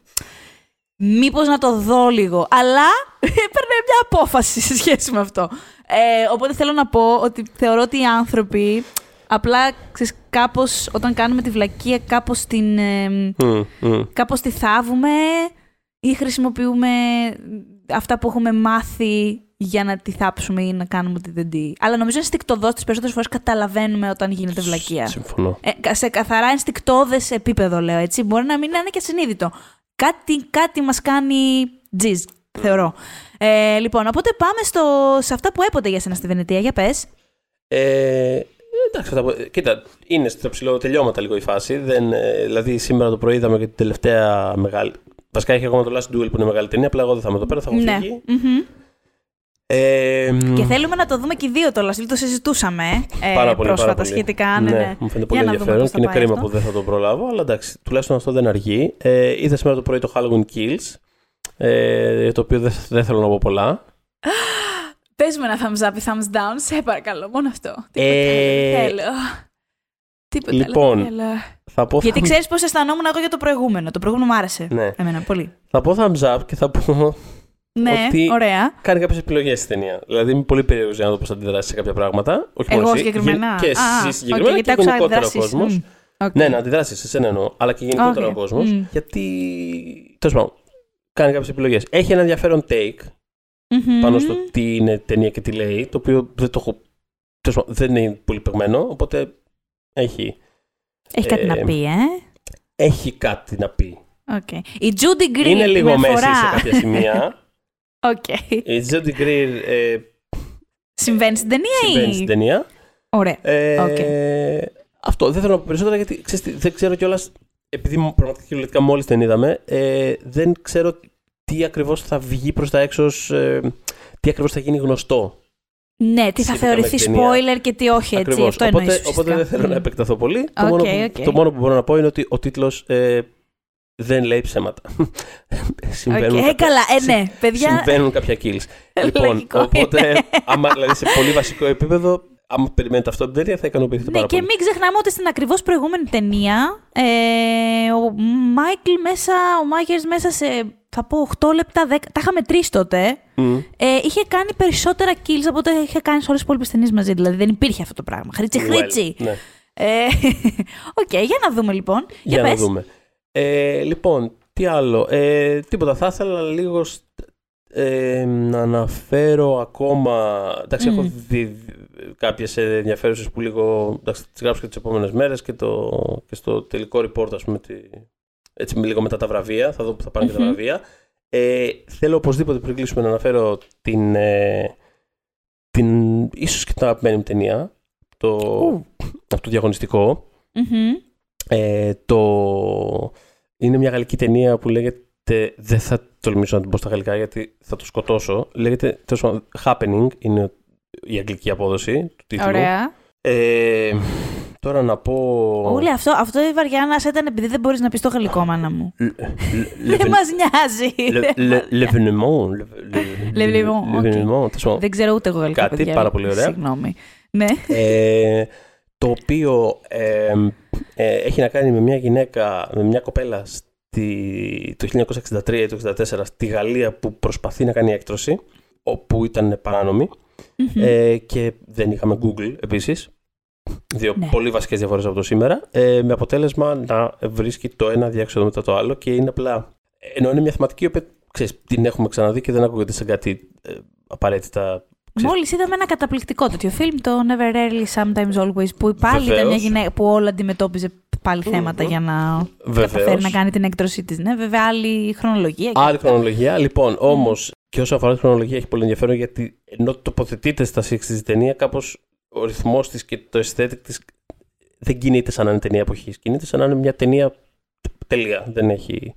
Μήπως να το δω λίγο; Αλλά έπαιρνε μια απόφαση σε σχέση με αυτό. Ε, οπότε θέλω να πω ότι θεωρώ ότι οι άνθρωποι Απλά, ξέρεις, κάπως, όταν κάνουμε τη βλακεία, κάπως την... Mm, Κάπως τη θάβουμε ή χρησιμοποιούμε αυτά που έχουμε μάθει για να τη θάψουμε ή να κάνουμε ότι δεν τη... Αλλά νομίζω ενστικτοδό τις περισσότερες φορές καταλαβαίνουμε όταν γίνεται βλακεία. Συμφωνώ. Ε, σε καθαρά ενστικτόδες επίπεδο, λέω έτσι. Μπορεί να μην είναι και συνείδητο. Κάτι, κάτι μας κάνει τζιζ, θεωρώ. Ε, λοιπόν, οπότε πάμε στο, σε αυτά που έποτε για σένα στη Βενετία. Για πες. Ε, Εντάξει, θα... κοίτα, είναι στο ψηλό τελειώματα λίγο η φάση. Δεν, ε, δηλαδή σήμερα το πρωί είδαμε και την τελευταία μεγάλη. Βασικά έχει ακόμα το Last Duel που είναι μεγάλη ταινία, απλά εγώ δεν θα είμαι εδώ πέρα, θα έχω ναι. φύγει. Ε, και θέλουμε να το δούμε και οι δύο το Last Duel, το συζητούσαμε ε, πάρα πολύ, πρόσφατα πάρα σχετικά. Ναι, ναι, ναι. Μου φαίνεται πολύ ενδιαφέρον και είναι κρίμα αυτό. που δεν θα το προλάβω, αλλά εντάξει, τουλάχιστον αυτό δεν αργεί. Ε, είδα σήμερα το πρωί το Halloween Kills, ε, το οποίο δεν, δεν θέλω να πω πολλά. Πες μου ένα thumbs up ή thumbs down, σε παρακαλώ. Μόνο αυτό. Τίποτα ε... δεν θέλω. Τίποτα λοιπόν, δεν θέλω. Θα πω Γιατί ξέρεις πώς αισθανόμουν εγώ για το προηγούμενο. Το προηγούμενο μου άρεσε. Ναι. Εμένα, πολύ. Θα πω thumbs up και θα πω. Ναι, ότι ωραία. Κάνει κάποιες επιλογές στη ταινία. Δηλαδή είμαι πολύ περίεργος για να δω πώς θα αντιδράσεις σε κάποια πράγματα. Όχι εγώ μόνο συγκεκριμένα. Και εσύ συγκεκριμένα. Okay, και γενικότερα ο κόσμος. Okay. Ναι, να αντιδράσεις σε σένα εννοώ. Αλλά και γενικότερα okay. ο κόσμος. Mm. Γιατί. Τέλος πάντων. Κάνει κάποιες επιλογές. Έχει ένα ενδιαφέρον take mm-hmm. πάνω στο τι είναι ταινία και τι λέει, το οποίο δεν το έχω. Δεν είναι πολύ παιγμένο, οπότε έχει. Έχει κάτι να ε, πει, ε. Έχει κάτι να πει. Okay. Η Judy Greer είναι λίγο μέσα σε κάποια σημεία. Okay. Η Judy Greer. Ε, συμβαίνει στην ταινία ή. Συμβαίνει στην ταινία. Ωραία. Ε, okay. Αυτό δεν θέλω να πω περισσότερα γιατί ξέρεις, δεν ξέρω κιόλας. Επειδή πραγματικά κυριολεκτικά μόλις την είδαμε, ε, δεν ξέρω τι ακριβώς θα βγει προς τα έξω, ε, τι ακριβώς θα γίνει γνωστό. Ναι, τι θα θεωρηθεί spoiler και τι όχι, έτσι. Ακριβώς. Αυτό οπότε, οπότε δεν θέλω να επεκταθώ πολύ. το, μόνο που, το μόνο που μπορώ να πω είναι ότι ο τίτλος ε, δεν λέει ψέματα. συμβαίνουν, okay, κάποια, καλά, ε, ναι, παιδιά... συμβαίνουν κάποια kills. λοιπόν, οπότε, άμα δηλαδή σε πολύ βασικό επίπεδο, άμα περιμένετε αυτό την ταινία, θα ικανοποιηθείτε ναι, πάρα πολύ. Και μην ξεχνάμε ότι στην ακριβώς προηγούμενη ταινία, ε, ο Μάικλ μέσα, ο Μάγιερς μέσα σε θα πω 8 λεπτά, 10. Τα είχαμε τρεις τότε. Ε, είχε κάνει περισσότερα kills από ό,τι είχε κάνει σε όλες τις υπόλοιπες ταινίες μαζί. Δηλαδή δεν υπήρχε αυτό το πράγμα. Χρήτσι, χρήτσι. Ναι. Ε, οκ, για να δούμε λοιπόν. Για, να δούμε. Ε, λοιπόν, τι άλλο; Ε, τίποτα. Θα ήθελα λίγο ε, να αναφέρω ακόμα. Εντάξει, έχω δει κάποιες ενδιαφέρουσες που λίγο. Εντάξει, τις γράψω και τις επόμενες μέρες και, και στο τελικό report, ας πούμε, τη, έτσι λίγο μετά τα βραβεία, θα δω που θα πάνε και τα βραβεία. Ε, θέλω οπωσδήποτε πριν κλείσουμε να αναφέρω την, ε, την ίσως και την αγαπημένη μου ταινία, το, αυτό το διαγωνιστικο ε, το, είναι μια γαλλική ταινία που λέγεται, δεν θα τολμήσω να την πω στα γαλλικά γιατί θα το σκοτώσω, λέγεται Happening, είναι η αγγλική απόδοση του τίτλου. Ωραία. Ε, τώρα να πω. Ούλη, αυτό, αυτό η βαριά ήταν επειδή δεν μπορείς να πεις το γαλλικό, μάνα μου. Δεν μας νοιάζει. Λεβενεμό. Δεν ξέρω ούτε εγώ γαλλικά. Κάτι πάρα πολύ ωραία. Συγγνώμη. Ναι. Ε, το οποίο ε, έχει να κάνει με μια γυναίκα, με μια κοπέλα το 1963 ή το 1964 στη Γαλλία που προσπαθεί να κάνει έκτρωση, όπου ήταν παράνομη. Ε, και δεν είχαμε Google επίσης. Δύο ναι. πολύ βασικές διαφορές από το σήμερα. Ε, με αποτέλεσμα να βρίσκει το ένα διάξοδο μετά το άλλο και είναι απλά. Ενώ είναι μια θεματική που την έχουμε ξαναδεί και δεν ακούγεται σε κάτι ε, απαραίτητα Μόλις είδαμε ένα καταπληκτικό τέτοιο φιλμ, το Never Early, Sometimes Always, που πάλι ήταν μια γυναίκα που όλα αντιμετώπιζε πάλι θέματα για να καταφέρει να κάνει την έκτρωσή της. Ναι, βέβαια, άλλη χρονολογία. Άλλη χρονολογία. Λοιπόν, όμως, και όσο αφορά τη χρονολογία, έχει πολύ ενδιαφέρον γιατί ενώ τοποθετείται στα 60 τη ταινία, κάπως ο ρυθμός της και το aesthetic της δεν κινείται σαν να είναι ταινία εποχής. Κινείται σαν να είναι μια ταινία τελεία. Δεν εχει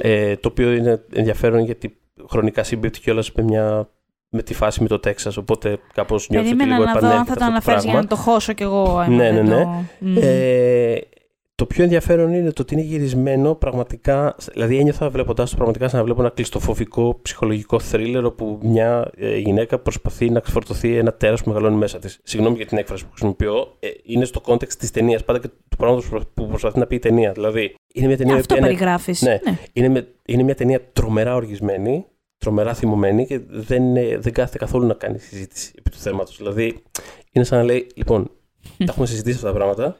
ε, το οποίο είναι ενδιαφέρον γιατί χρονικά συμπίπτει κιόλας με μια με τη φάση με το Τέξας, οπότε κάπως νιώθω ότι λίγο επανέρχεται αν θα το αναφέρεις για να το χώσω κι εγώ. Ναι, ναι, ναι. Το... Ε, το πιο ενδιαφέρον είναι το ότι είναι γυρισμένο πραγματικά, δηλαδή ένιωθα βλέποντάς το πραγματικά σαν να βλέπω ένα κλειστοφοβικό ψυχολογικό θρίλερ όπου μια ε, γυναίκα προσπαθεί να ξεφορτωθεί ένα τέρας που μεγαλώνει μέσα της. Συγγνώμη για την έκφραση που χρησιμοποιώ, ε, είναι στο context της ταινίας, πάντα και του πράγματος που προσπαθεί να πει η ταινία. Δηλαδή, είναι μια ταινία. Αυτό περιγράφεις. Ναι, ναι. Είναι, είναι μια ταινία τρομερά οργισμένη, τρομερά θυμωμένη και δεν, δεν κάθεται καθόλου να κάνει συζήτηση επί του θέματος. Δηλαδή, είναι σαν να λέει, λοιπόν, τα έχουμε συζητήσει αυτά τα πράγματα.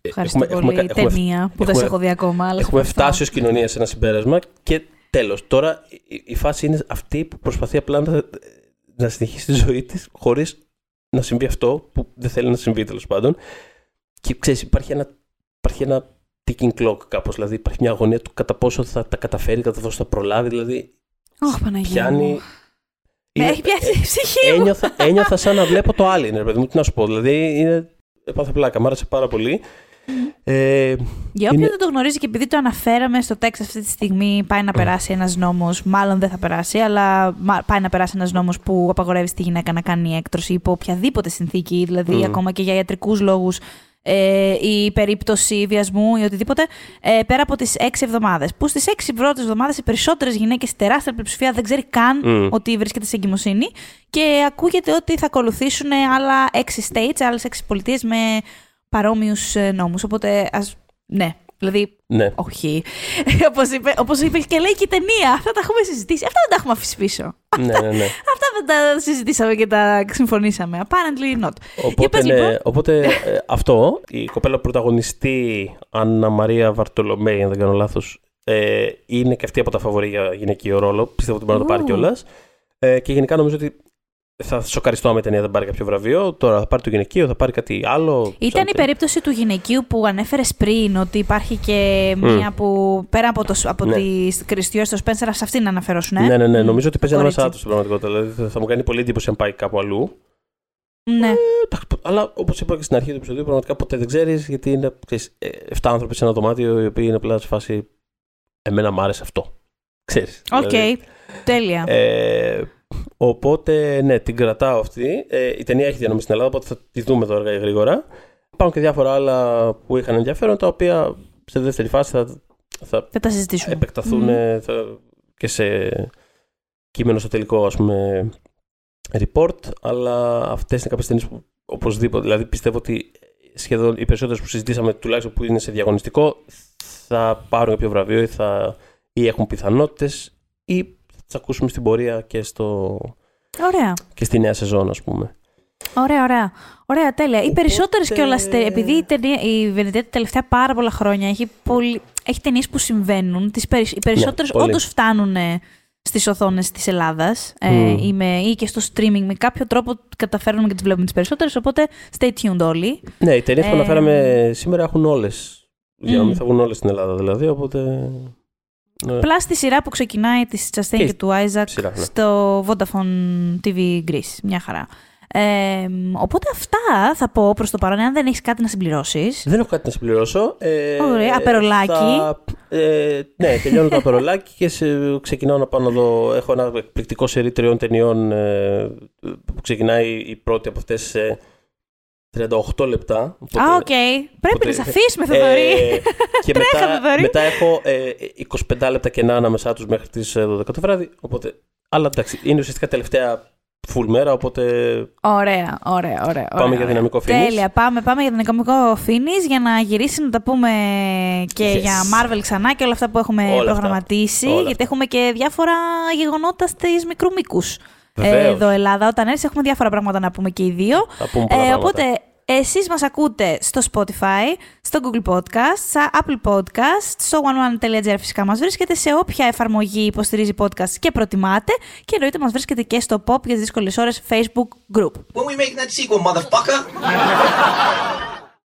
Ευχαριστώ έχουμε, πολύ. Έχουμε, ταινία έχουμε, που δεν σε έχω δει ακόμα. Αλλά έχουμε φτάσει ως κοινωνία σε ένα συμπέρασμα και τέλος. Τώρα η, η, φάση είναι αυτή που προσπαθεί απλά να, να συνεχίσει τη ζωή της χωρίς να συμβεί αυτό που δεν θέλει να συμβεί τέλος πάντων. Και ξέρεις, υπάρχει ένα, υπάρχει ένα ticking clock κάπως. Δηλαδή υπάρχει μια αγωνία του κατά πόσο θα τα καταφέρει, κατά πόσο θα προλάβει. Δηλαδή Oh, Παναγία πιάνει. Με έχει πιάσει η ψυχή μου. Ένιωθα, ένιωθα σαν να βλέπω το άλλο, ρε παιδί μου, τι να σου πω. Δηλαδή, είναι... έπαθε πλάκα, μ' άρεσε πάρα πολύ. Ε, Για όποιον είναι... δεν το γνωρίζει και επειδή το αναφέραμε στο τέξ αυτή τη στιγμή, πάει να περάσει ένας νόμος. Μάλλον δεν θα περάσει, αλλά πάει να περάσει ένας νόμος που απαγορεύει στη γυναίκα να κάνει έκτρωση υπό οποιαδήποτε συνθήκη, δηλαδή ακόμα και για ιατρικούς λόγους ε, η περίπτωση βιασμού ή οτιδήποτε, ε, πέρα από τις έξι εβδομάδες. Που στις έξι πρώτες εβδομάδες οι περισσότερες γυναίκες, τεράστια πλειοψηφία, δεν ξέρει καν ότι βρίσκεται σε εγκυμοσύνη και ακούγεται ότι θα ακολουθήσουν άλλα έξι states, άλλες έξι πολιτείες με παρόμοιους ε, νόμους. Οπότε, ας, ναι, Δηλαδή, ναι. όχι. Όπως είπε, όπως είπε και λέει και η ταινία. Αυτά τα έχουμε συζητήσει. Αυτά δεν τα έχουμε αφήσει πίσω. Ναι, ναι, ναι. Αυτά δεν τα συζητήσαμε και τα συμφωνήσαμε. Apparently not. Οπότε, ναι, λοιπόν. οπότε ε, αυτό, η κοπέλα πρωταγωνιστή Άννα Μαρία Βαρτολομέη, αν δεν κάνω λάθος, ε, είναι και αυτή από τα φαβορή για γυναικείο ρόλο. Πιστεύω ότι μπορεί να το πάρει κιόλας. Ε, και γενικά νομίζω ότι θα σοκαριστώ άμα η ταινία δεν πάρει κάποιο βραβείο. Τώρα θα πάρει το γυναικείο, θα πάρει κάτι άλλο. Ήταν η περίπτωση του γυναικείου που ανέφερες πριν, ότι υπάρχει και μία που πέρα από, το, από ναι. τη Κριστιό στο Σπένσερ, σε αυτήν να αναφερόσουν. Ε; Ναι, ναι, ναι. Νομίζω ότι παίζει ανάμεσά του στην πραγματικότητα. Δηλαδή θα μου κάνει πολύ εντύπωση αν πάει κάπου αλλού. Ναι. Ε, αλλά όπως είπα και στην αρχή του επεισοδίου, πραγματικά ποτέ δεν ξέρεις γιατί είναι 7 ε, άνθρωποι σε ένα δωμάτιο οι οποίοι είναι απλά σε φάση. Εμένα μου άρεσε αυτό. Ξέρεις. Οκ. Okay. Δηλαδή, Τέλεια. Ε, Οπότε, ναι, την κρατάω αυτή. Ε, η ταινία έχει διανομή στην Ελλάδα, οπότε θα τη δούμε τώρα γρήγορα. Υπάρχουν και διάφορα άλλα που είχαν ενδιαφέρον, τα οποία σε δεύτερη φάση θα, θα, θα τα συζητήσουμε. επεκταθούν mm. θα, και σε κείμενο στο τελικό, ας πούμε, report. Αλλά αυτές είναι κάποιες ταινίες που οπωσδήποτε, δηλαδή πιστεύω ότι σχεδόν οι περισσότερες που συζητήσαμε, τουλάχιστον που είναι σε διαγωνιστικό, θα πάρουν κάποιο βραβείο ή, θα, ή έχουν πιθανότητες ή τι ακούσουμε στην πορεία και, στο... Ωραία. και στη νέα σεζόν, ας πούμε. Ωραία, ωραία. Ωραία, τέλεια. Οπότε... Οι περισσότερες κιόλας. Επειδή η, ταινία, η τα τελευταία πάρα πολλά χρόνια έχει, πολύ... έχει ταινίες που συμβαίνουν. Τις περι... Οι περισσότερες ναι, όντως φτάνουν στις οθόνες της Ελλάδας ε, ή και στο streaming. Με κάποιο τρόπο καταφέρνουμε και τις βλέπουμε τις περισσότερες. Οπότε stay tuned όλοι. Ναι, οι ταινίες που ε, αναφέραμε σήμερα έχουν όλε. Για να μην θα βγουν όλες στην Ελλάδα δηλαδή. Οπότε Ναι. Πλά στη σειρά που ξεκινάει της Chastain και, του Isaac ναι. στο Vodafone TV Greece. Μια χαρά. Ε, οπότε αυτά θα πω προς το παρόν, αν δεν έχεις κάτι να συμπληρώσεις. Δεν έχω κάτι να συμπληρώσω. Ε, Ωραία, απερολάκι. Θα, ε, ναι, τελειώνω το απερολάκι και σε, ξεκινάω να πάω να δω. Έχω ένα εκπληκτικό σερί τριών ταινιών ε, που ξεκινάει η πρώτη από αυτές σε 38 λεπτά. Α, οκ. Okay. Πρέπει να σε αφήσουμε, Θοδωρή. Ε, και μετά, μετά έχω ε, 25 λεπτά κενά ανάμεσά τους μέχρι τις 12 το βράδυ. Οπότε, αλλά εντάξει, είναι ουσιαστικά τελευταία full μέρα, οπότε. Ωραία, ωραία, ωραία. Πάμε ωραία, για δυναμικό φινίς. Τέλεια. Πάμε, πάμε για δυναμικό φινίς για να γυρίσει να τα πούμε και για Marvel ξανά και όλα αυτά που έχουμε προγραμματίσει. γιατί έχουμε και διάφορα γεγονότα στις μικρού μήκους. Εδώ Ελλάδα, όταν έρθει, έχουμε διάφορα πράγματα να πούμε και οι δύο. Ε, οπότε εσείς μας ακούτε στο Spotify, στο Google Podcast, στα Apple Podcast, στο oneone.gr φυσικά μας βρίσκεται σε όποια εφαρμογή υποστηρίζει podcast και προτιμάτε και εννοείται μας βρίσκεται και στο Pop για τις δύσκολες ώρες Facebook Group. When we make that sequel, motherfucker!